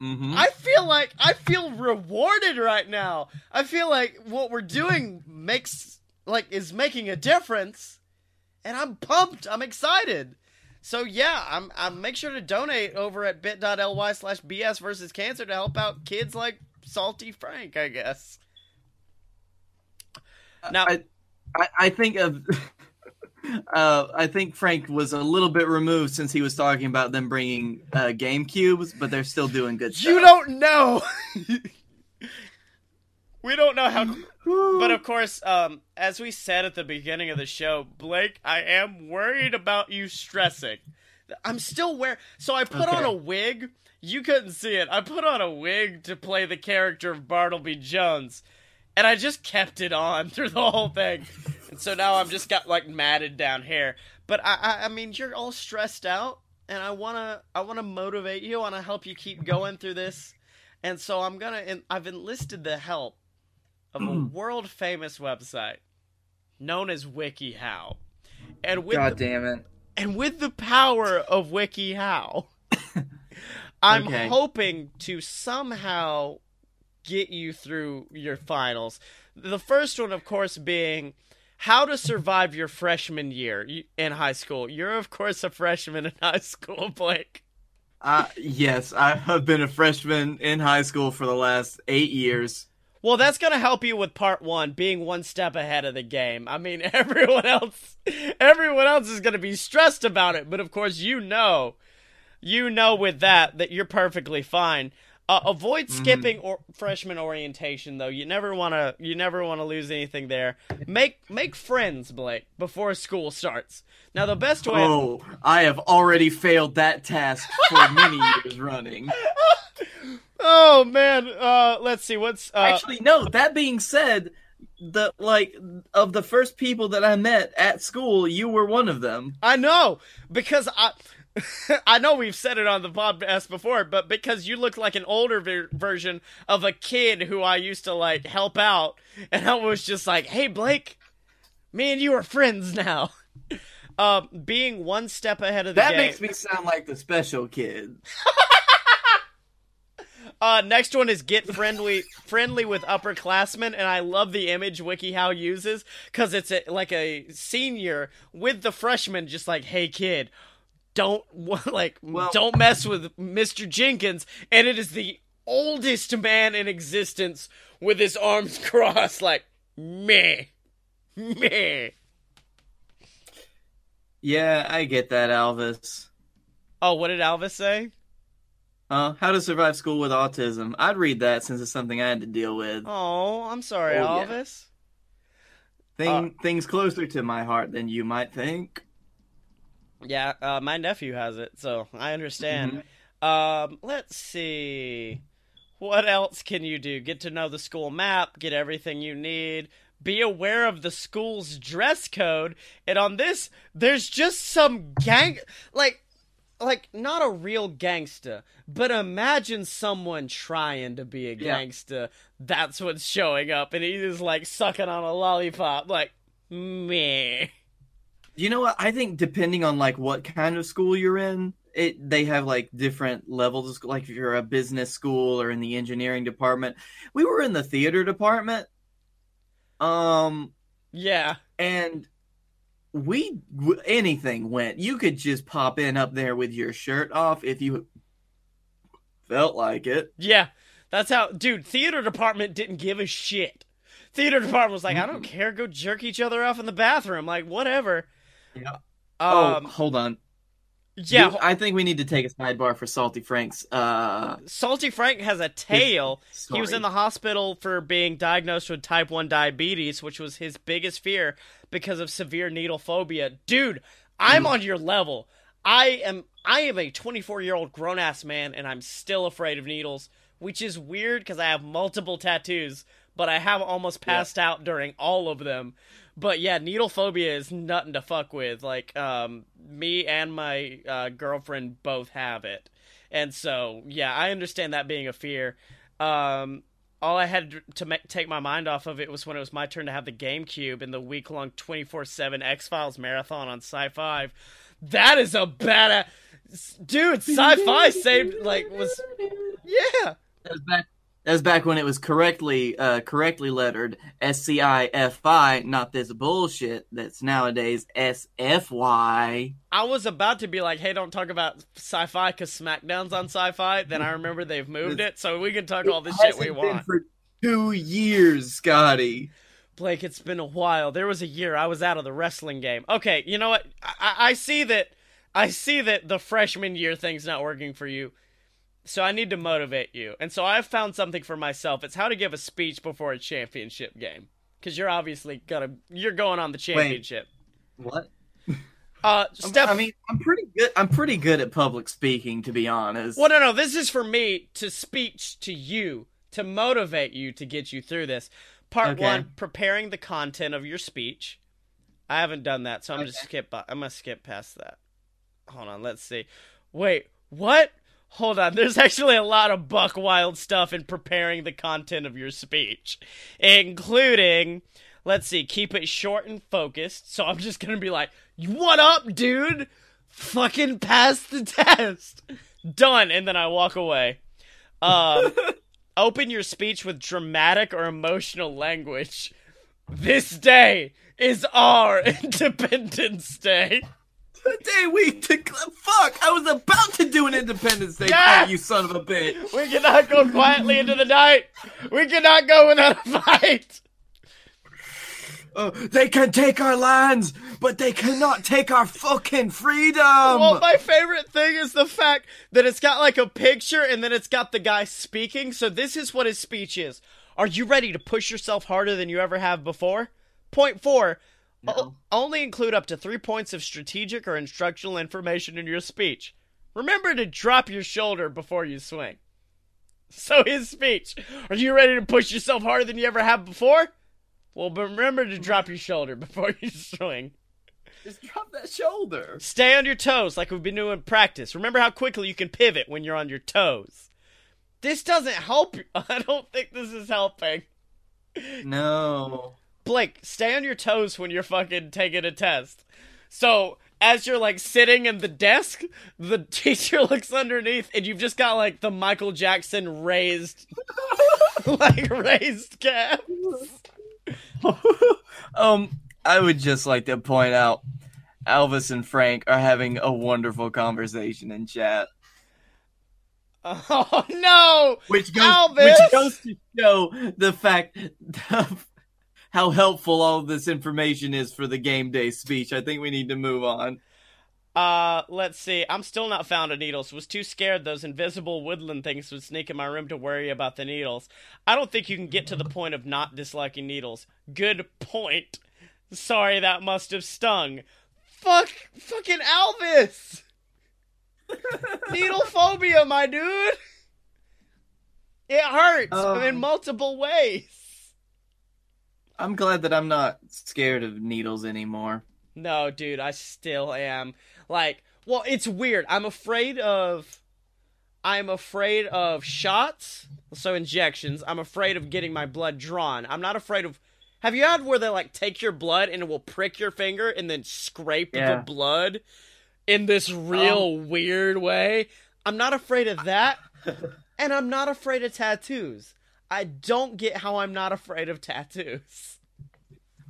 Mm-hmm. I feel like I feel rewarded right now. I feel like what we're doing makes like is making a difference, and I'm pumped. I'm excited. So yeah, I'm. I'm make sure to donate over at bit.ly slash bs versus cancer to help out kids like Salty Frank. I guess. Now, I, I, I think of. Uh, I think Frank was a little bit removed since he was talking about them bringing uh, Game Cubes, but they're still doing good stuff. you don't know. we don't know how But of course, um, as we said at the beginning of the show, Blake, I am worried about you stressing. I'm still wearing. So I put on a wig. You couldn't see it. I put on a wig to play the character of Bartleby Jones, and I just kept it on through the whole thing. And so now I'm just got like matted down hair. But I, I, I mean, you're all stressed out, and I wanna, I wanna motivate you. I wanna help you keep going through this. And so I'm gonna, and I've enlisted the help of a world famous website known as WikiHow. And with God the, damn it! and with the power of WikiHow, I'm Okay. hoping to somehow get you through your finals. The first one, of course, being how to survive your freshman year in high school. You're, of course, a freshman in high school, Blake. Uh, yes, I have been a freshman in high school for the last eight years. Well, that's going to help you with part one, being one step ahead of the game. I mean, everyone else, everyone else is going to be stressed about it, but of course, you know, you know, with that, that you're perfectly fine. Uh, avoid skipping or freshman orientation, though. You never want to. You never want to lose anything there. Make make friends, Blake, before school starts. Now, the best way. Oh, I have already failed that task for many years running. Oh man. Uh, let's see. What's uh, Actually, no. That being said, the like of the first people that I met at school, you were one of them. I know because I. I know we've said it on the podcast before, but because you look like an older ver- version of a kid who I used to like help out, and I was just like, "Hey, Blake, me and you are friends now." Uh, being one step ahead of the game. That game. makes me sound like the special kid. Uh, next one is get friendly friendly with upperclassmen, and I love the image WikiHow uses because it's a, like a senior with the freshman, just like, "Hey kid, don't like Well- don't mess with Mr. Jenkins," and it is the oldest man in existence with his arms crossed, like meh, meh. Yeah, I get that, Alvis. Oh, what did Alvis say? Uh, how to survive school with autism. I'd read that since it's something I had to deal with. Oh, I'm sorry, Oh, yeah. Alvis. Thing, things closer to my heart than you might think. Yeah, uh, my nephew has it, so I understand. Um, let's see. What else can you do? Get to know the school map, get everything you need, be aware of the school's dress code, and on this, there's just some gang like like not a real gangster, but imagine someone trying to be a Yeah. That's what's showing up, and he's like sucking on a lollipop, like meh. You know what? I think depending on like what kind of school you're in, it they have like different levels of school. Like if you're a business school or in the engineering department, we were in the theater department, um, Yeah. and we anything went. You could just pop in up there with your shirt off if you felt like it. Yeah, that's how, dude. Theater department didn't give a shit. Theater department was like, I don't care. Go jerk each other off in the bathroom. Like, whatever. Yeah. Um, oh, hold on. yeah. Do- I think we need to take a sidebar for Salty Frank's. Uh, Salty Frank has a tail. He was in the hospital for being diagnosed with type 1 diabetes, which was his biggest fear because of severe needle phobia. Dude, I'm on your level. I am I am a 24-year-old grown-ass man and I'm still afraid of needles, which is weird cuz I have multiple tattoos, but I have almost passed out during all of them. But yeah, needle phobia is nothing to fuck with. Like um me and my uh, girlfriend both have it. And so, yeah, I understand that being a fear. Um, all I had to ma- take my mind off of it was when it was my turn to have the GameCube in the week long 24 7 X Files marathon on Sci Fi. That is a badass. Dude, Sci Fi saved, like, was. Yeah. That was back. That was back when it was correctly uh, correctly lettered S C I F I, not this bullshit that's nowadays S F Y. I was about to be like, hey, don't talk about sci fi because SmackDown's on sci fi. Then I remember they've moved it, so we can talk all the shit we want. for two years, Scottye. Blake, it's been a while. There was a year I was out of the wrestling game. Okay, you know what? I I see that. I see that the freshman year thing's not working for you. So I need to motivate you. And so I've found something for myself. It's how to give a speech before a championship game. Because you're obviously gonna you're going on the championship. What? Uh, Steph. I mean, I'm pretty good. I'm pretty good at public speaking, to be honest. Well, no, no. This is for me to speech to you to motivate you to get you through this. Part Okay. one: preparing the content of your speech. I haven't done that, so I'm just skip. by- I'm gonna skip past that. Hold on. Let's see. Wait, what? Hold on. There's actually a lot of buck wild stuff in preparing the content of your speech, including. Let's see. Keep it short and focused. So I'm just gonna be like, "What up, dude? Fucking pass the test." Done, and then I walk away. Um, open your speech with dramatic or emotional language. This day is our Independence Day. Day we declare. Fuck! I was about to do an Independence Day Yeah. fight, you son of a bitch. We cannot go quietly into the night. We cannot go without a fight. Uh, they can take our lands, but they cannot take our fucking freedom. Well, my favorite thing is the fact that it's got like a picture and then it's got the guy speaking. So this is what his speech is. Are you ready to push yourself harder than you ever have before? Point four. O- only include up to three points of strategic or instructional information in your speech. Remember to drop your shoulder before you swing. So his speech. Are you ready to push yourself harder than you ever have before? Well, but remember to drop your shoulder before you swing. Just drop that shoulder. Stay on your toes like we've been doing in practice. Remember how quickly you can pivot when you're on your toes. This doesn't help. I don't think this is helping. No. Blake, stay on your toes when you're fucking taking a test. So, as you're like sitting in the desk, the teacher looks underneath and you've just got like the Michael Jackson raised like raised cap. um, I would just like to point out Elvis and Frank are having a wonderful conversation in chat. Oh no! Which goes, Elvis! which goes to show the fact of how helpful all of this information is for the game day speech. I think we need to move on. Uh, let's see. I'm still not found of needles. Was too scared those invisible woodland things would sneak in my room to worry about the needles. I don't think you can get to the point of not disliking needles. Good point. Sorry, that must have stung. Fuck, fucking Elvis. Needle phobia, my dude. It hurts Um. in multiple ways. I'm glad that I'm not scared of needles anymore. No, dude, I still am. Like, well, it's weird. I'm afraid of. I'm afraid of shots, so injections. I'm afraid of getting my blood drawn. I'm not afraid of. Have you had where they like take your blood and it will prick your finger and then scrape Yeah. the blood in this real um. weird way? I'm not afraid of that, and I'm not afraid of tattoos. I don't get how I'm not afraid of tattoos.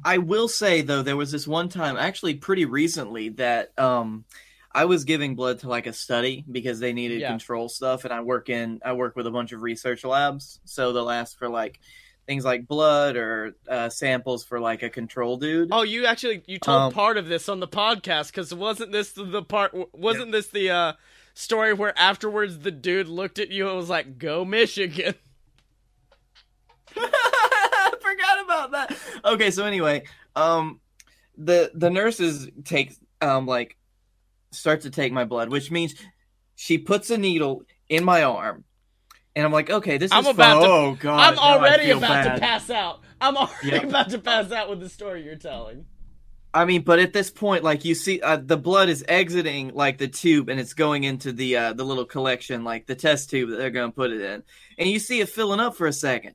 I will say though, there was this one time, actually pretty recently, that um, I was giving blood to like a study because they needed Yeah. control stuff, and I work in I work with a bunch of research labs, so they'll ask for like things like blood or uh, samples for like a control dude. Oh, you actually you told Um, part of this on the podcast because wasn't this the, the part? Wasn't this the uh, story where afterwards the dude looked at you and was like, "Go Michigan"? I forgot about that. Okay, so anyway, um, the the nurses take um like start to take my blood, which means she puts a needle in my arm, and I'm like, okay, this I'm is about fun. to- Oh god, I'm already about bad. to pass out. I'm already Yep. about to pass out with the story you're telling. I mean, but at this point, like you see, uh, the blood is exiting like the tube, and it's going into the uh, the little collection, like the test tube that they're going to put it in, and you see it filling up for a second.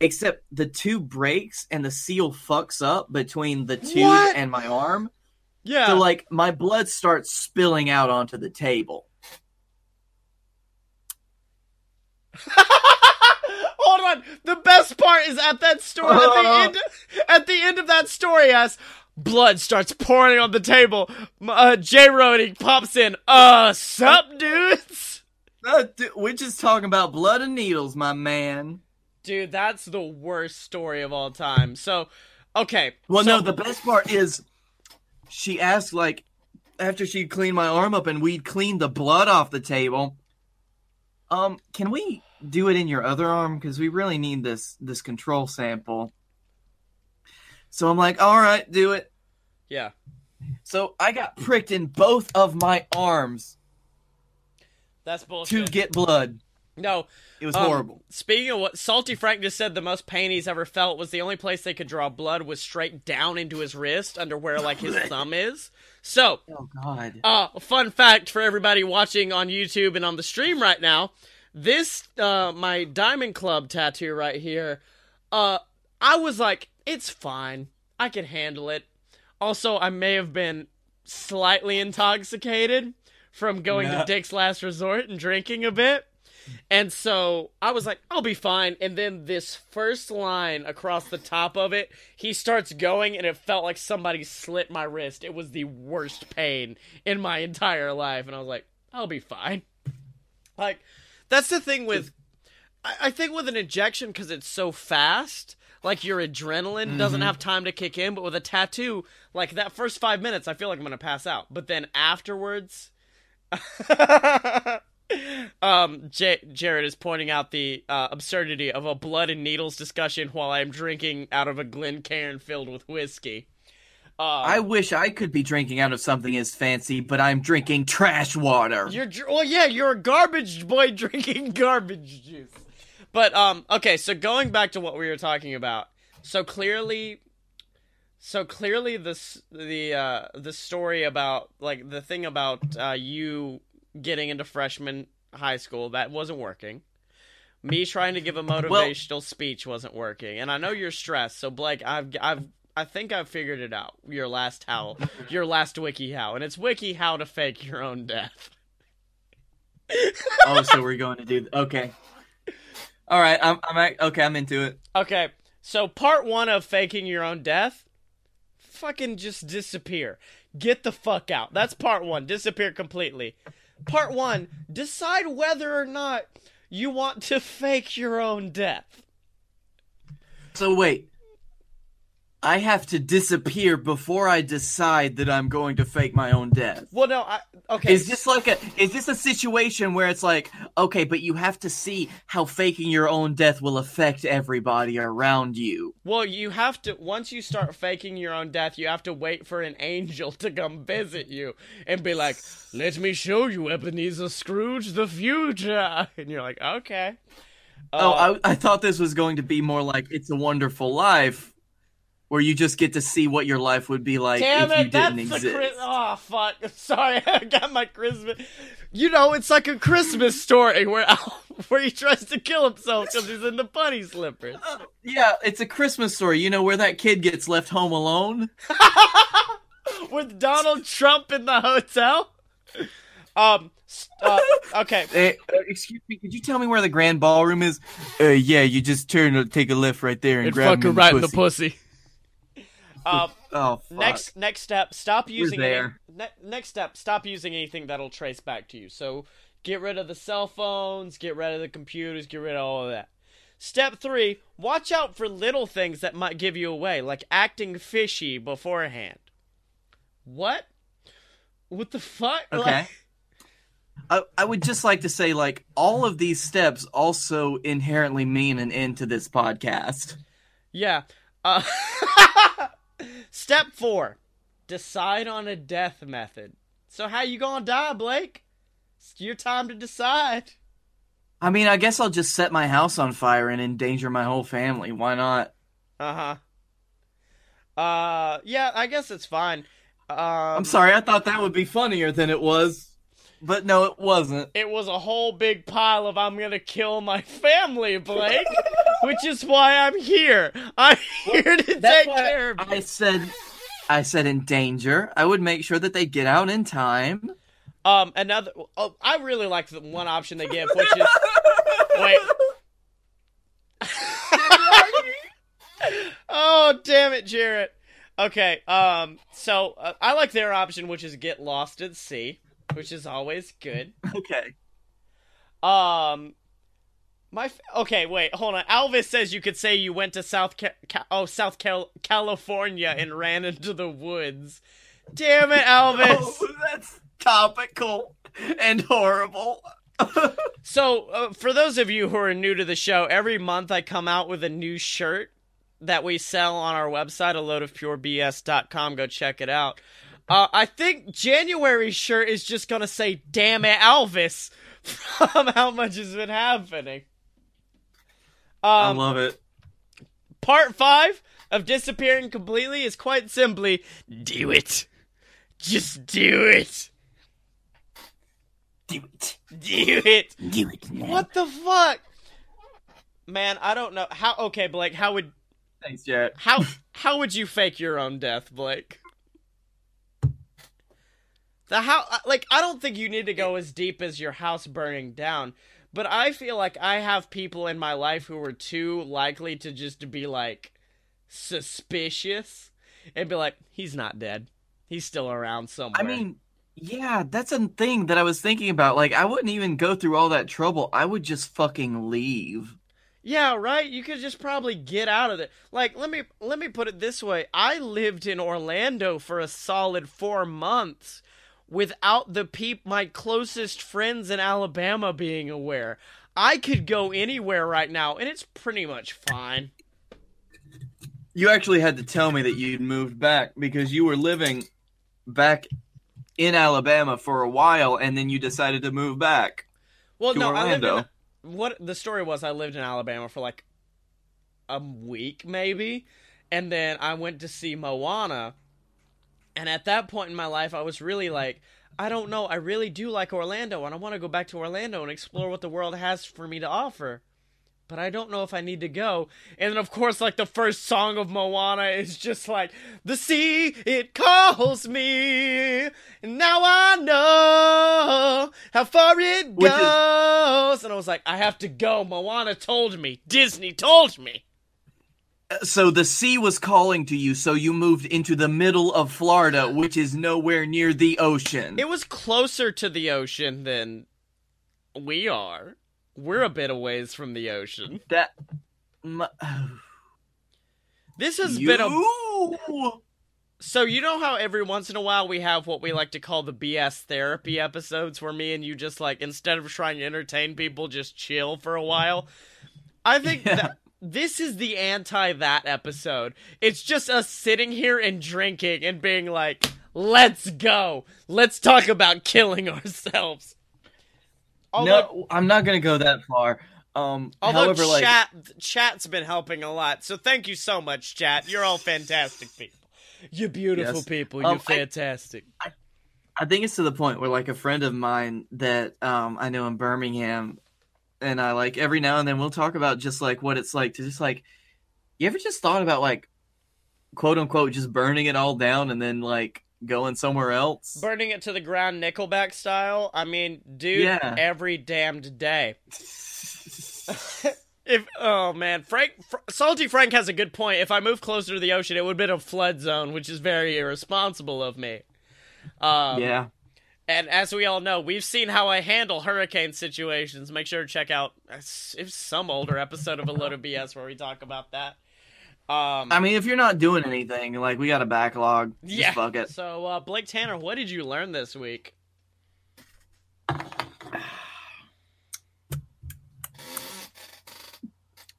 Except the tube breaks and the seal fucks up between the tube What? and my arm. Yeah. So like my blood starts spilling out onto the table. Hold on. The best part is at that story. At the Uh. end. At the end of that story, as blood starts pouring on the table, m- uh, J. Rody pops in. Uh, sup, dudes? Uh, d- we're just talking about blood and needles, my man. Dude, that's the worst story of all time. So, okay. Well, so- no, the best part is she asked like after she cleaned my arm up and we'd cleaned the blood off the table. Um, can we do it in your other arm because we really need this this control sample? So I'm like, all right, do it. Yeah. So I got pricked in both of my arms That's bullshit. to get blood. No. It was um, horrible. Speaking of what Salty Frank just said, the most pain he's ever felt was the only place they could draw blood was straight down into his wrist, under where like his thumb is. So, Oh God. uh, fun fact for everybody watching on YouTube and on the stream right now: this, uh, my Diamond Club tattoo right here. Uh, I was like, it's fine, I can handle it. Also, I may have been slightly intoxicated from going Yeah. to Dick's Last Resort and drinking a bit. And so I was like, I'll be fine. And then this first line across the top of it, he starts going, and it felt like somebody slit my wrist. It was the worst pain in my entire life. And I was like, I'll be fine. Like, that's the thing with, I, I think with an injection, because it's so fast, like your adrenaline doesn't mm-hmm. have time to kick in. But with a tattoo, like that first five minutes, I feel like I'm going to pass out. But then afterwards, um, J- Jared is pointing out the uh, absurdity of a blood and needles discussion while I'm drinking out of a Glencairn filled with whiskey. Uh, I wish I could be drinking out of something as fancy, but I'm drinking trash water. You're dr- well, yeah, you're a garbage boy drinking garbage juice. But um, okay, so going back to what we were talking about, so clearly, so clearly this the uh the story about like the thing about uh you getting into freshman high school that wasn't working. Me trying to give a motivational speech wasn't working, and I know you're stressed. So Blake, I've I've I think I've figured it out. Your last how, your last wiki how, and it's wiki how to fake your own death. oh, so we're going to do okay. All right, I'm I'm okay. I'm into it. Okay, so part one of faking your own death, fucking just disappear. Get the fuck out. That's part one. Disappear completely. Part one, decide whether or not you want to fake your own death. So wait, I have to disappear before I decide that I'm going to fake my own death. Well, no, I okay. Is this like a is this a situation where it's like okay, but you have to see how faking your own death will affect everybody around you. Well, you have to once you start faking your own death, you have to wait for an angel to come visit you and be like, "Let me show you Ebenezer Scrooge the future," and you're like, "Okay." Oh, Uh, I, I thought this was going to be more like It's a Wonderful Life, where you just get to see what your life would be like Damn if it, you didn't exist. Chris- oh fuck! Sorry, I got my Christmas. You know, it's like a Christmas story where where he tries to kill himself because he's in the bunny slippers. Yeah, it's a Christmas story, you know, where that kid gets left home alone. With Donald Trump in the hotel. Um. Uh, okay. Uh, excuse me, could you tell me where the grand ballroom is? Uh, yeah, you just turn take a left right there and, And grab fuck her right in the pussy. Um. Oh, fuck. Next, next step. Stop using. Any, ne- next step. Stop using anything that'll trace back to you. So get rid of the cell phones. Get rid of the computers. Get rid of all of that. Step three. Watch out for little things that might give you away, like acting fishy beforehand. What? What the fuck? Okay. Like- I, I would just like to say, like, all of these steps also inherently mean an end to this podcast. Yeah. Uh, step four. Decide on a death method. So how you gonna die, Blake? It's your time to decide. I mean, I guess I'll just set my house on fire and endanger my whole family. Why not? Uh huh. Uh, yeah, I guess it's fine. Um, I'm sorry, I thought that would be funnier than it was. But no, it wasn't. It was a whole big pile of I'm gonna kill my family, Blake, which is why I'm here. I'm here to take care of you. I said, I said in danger. I would make sure that they get out in time. Um, another. Oh, I really like the one option they give, which is wait. oh damn it, Jarrett. Okay. Um. So uh, I like their option, which is get lost at sea, which is always good. Okay. Um, my f- okay, wait, hold on. Alvis says you could say you went to South Ca- Ca- oh South Cal- California and ran into the woods. Damn it, Alvis. Oh, that's topical and horrible. So, uh, for those of you who are new to the show, every month I come out with a new shirt that we sell on our website, a load of purebs.com. Go check it out. Uh, I think January's shirt is just gonna say "Damn it, Alvis" from how much has been happening. I Um, love it. part five of disappearing completely is quite simply do it. Just do it. Do it. Do it. Do it now. What the fuck? Man, I don't know how. Okay, Blake, how would Thanks, Jared. how how would you fake your own death, Blake? The how like I don't think you need to go as deep as your house burning down, But I feel like I have people in my life who are too likely to just be like suspicious and be like, he's not dead. He's still around somewhere. I mean, yeah, that's a thing that I was thinking about. Like, I wouldn't even go through all that trouble. I would just fucking leave. Yeah, right. You could just probably get out of there. Like, let me let me put it this way. I lived in Orlando for a solid 4 months without the peep my closest friends in Alabama being aware. I could go anywhere right now and it's pretty much fine. You actually had to tell me that you'd moved back because you were living back in Alabama for a while and then you decided to move back. Well, no, I lived Orlando. in what the story was. I lived in Alabama for like a week, maybe, and then I went to see Moana. And at that point in my life, I was really like, I don't know. I really do like Orlando, and I want to go back to Orlando and explore what the world has for me to offer. But I don't know if I need to go. And then, of course, like the first song of Moana is just like, The sea, it calls me. And now I know how far it Which is- goes. And I was like, I have to go. Moana told me. Disney told me. So the sea was calling to you, so you moved into the middle of Florida, which is nowhere near the ocean. It was closer to the ocean than we are. We're a bit away from the ocean. that m- This has you been a So you know how every once in a while we have what we like to call the BS therapy episodes where me and you just like instead of trying to entertain people just chill for a while. I think Yeah. that this is the anti that episode. It's just us sitting here and drinking and being like, "Let's go. Let's talk about killing ourselves." Although, no, I'm not gonna go that far. Um, although however, like chat chat's been helping a lot. So thank you so much, chat. You're all fantastic people. You beautiful Yes. people. Um, You're I- fantastic. I think it's to the point where like a friend of mine that um I know in Birmingham and I like every now and then we'll talk about just like what it's like to just like you ever just thought about like quote unquote just burning it all down and then like going somewhere else? Burning it to the ground, Nickelback style. I mean, dude, Yeah. every damned day. If oh man, Frank, Fr- Salty Frank has a good point. If I move closer to the ocean, it would have been a flood zone, which is very irresponsible of me. Um, yeah. And as we all know, we've seen how I handle hurricane situations. Make sure to check out it's some older episode of a load of BS where we talk about that. Um, I mean, if you're not doing anything, like we got a backlog, just yeah. fuck it. So, uh, Blake Tanner, what did you learn this week?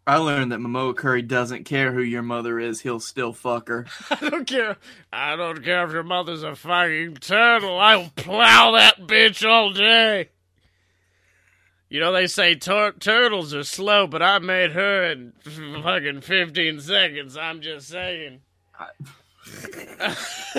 I learned that Momoa Curry doesn't care who your mother is; he'll still fuck her. I don't care. I don't care if your mother's a fucking turtle. I'll plow that bitch all day. You know they say tur- turtles are slow, but I made her in fucking fifteen seconds. I'm just saying.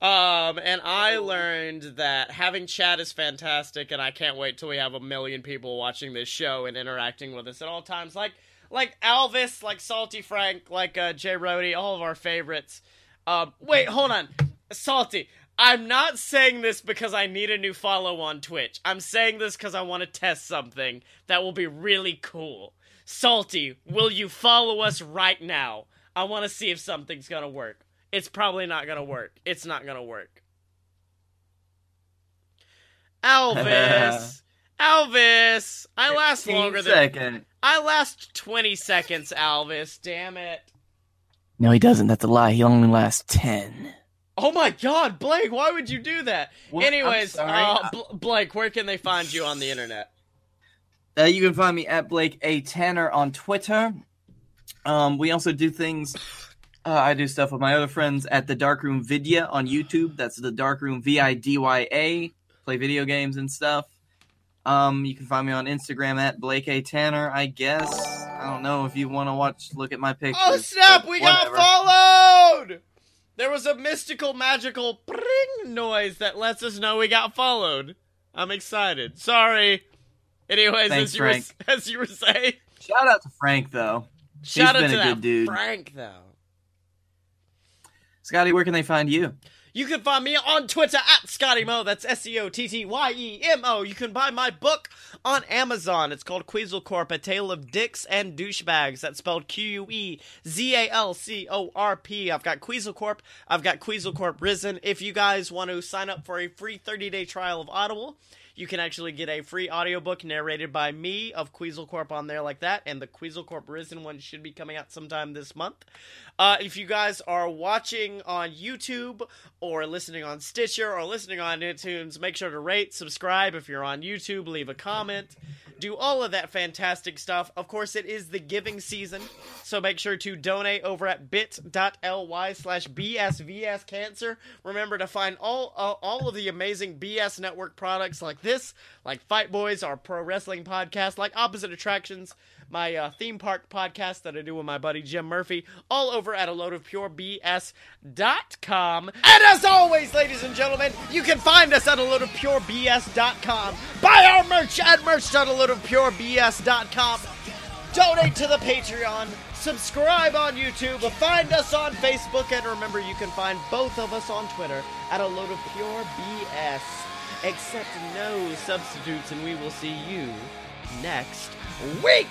um, and I learned that having chat is fantastic, and I can't wait till we have a million people watching this show and interacting with us at all times. Like, like Alvis, like Salty Frank, like uh, Jay Rody, all of our favorites. Um, wait, hold on, Salty. I'm not saying this because I need a new follow on Twitch. I'm saying this because I want to test something that will be really cool. Salty, will you follow us right now? I want to see if something's gonna work. It's probably not gonna work. It's not gonna work. Elvis, Elvis, I last longer than Second. I last twenty seconds. Alvis. damn it. No, he doesn't. That's a lie. He only lasts ten. Oh my God, Blake, why would you do that? What? I'm Anyways, uh, Bl- Blake, where can they find you on the internet? Uh, you can find me at Blake A Tanner on Twitter. Um, we also do things. Uh, I do stuff with my other friends at the Darkroom Vidya on YouTube. That's the Darkroom V I D Y A. Play video games and stuff. Um, you can find me on Instagram at Blake A Tanner. I guess I don't know if you want to watch, look at my pictures. Oh snap, we whatever. got followed! There was a mystical, magical pring noise that lets us know we got followed. I'm excited. Sorry. Anyways, Thanks, as you were Frank. as you were saying, Shout out to Frank though. shout out been to a that good dude. Frank though. Scottye, where can they find you? You can find me on Twitter at Scottye Mo. That's S C O T T Y E M O. You can buy my book on Amazon. It's called Quezalcorp: A Tale of Dicks and Douchebags. That's spelled Q U E Z A L C O R P. I've got Quezalcorp. I've got Quezalcorp Risen. If you guys want to sign up for a free 30 day trial of Audible, you can actually get a free audiobook narrated by me of Quezalcorp on there like that, and the Quezalcorp Risen one should be coming out sometime this month. Uh, if you guys are watching on YouTube or listening on Stitcher or listening on iTunes, make sure to rate, subscribe. If you're on YouTube, leave a comment. Do all of that fantastic stuff. Of course, it is the giving season, so make sure to donate over at bit.ly slash bsvscancer. Remember to find all uh, all of the amazing BS Network products like this, like Fight Boys, our pro wrestling podcast, like Opposite Attractions, my uh, theme park podcast that I do with my buddy Jim Murphy, all over at a load of pure BS.com. And as always, ladies and gentlemen, you can find us at a load of pure BS.com. Buy our merch at merch.a.loadofpurebs.com. Donate to the Patreon. Subscribe on YouTube. Find us on Facebook. And remember, you can find both of us on Twitter at a load of pure BS. Accept no substitutes, and we will see you next week.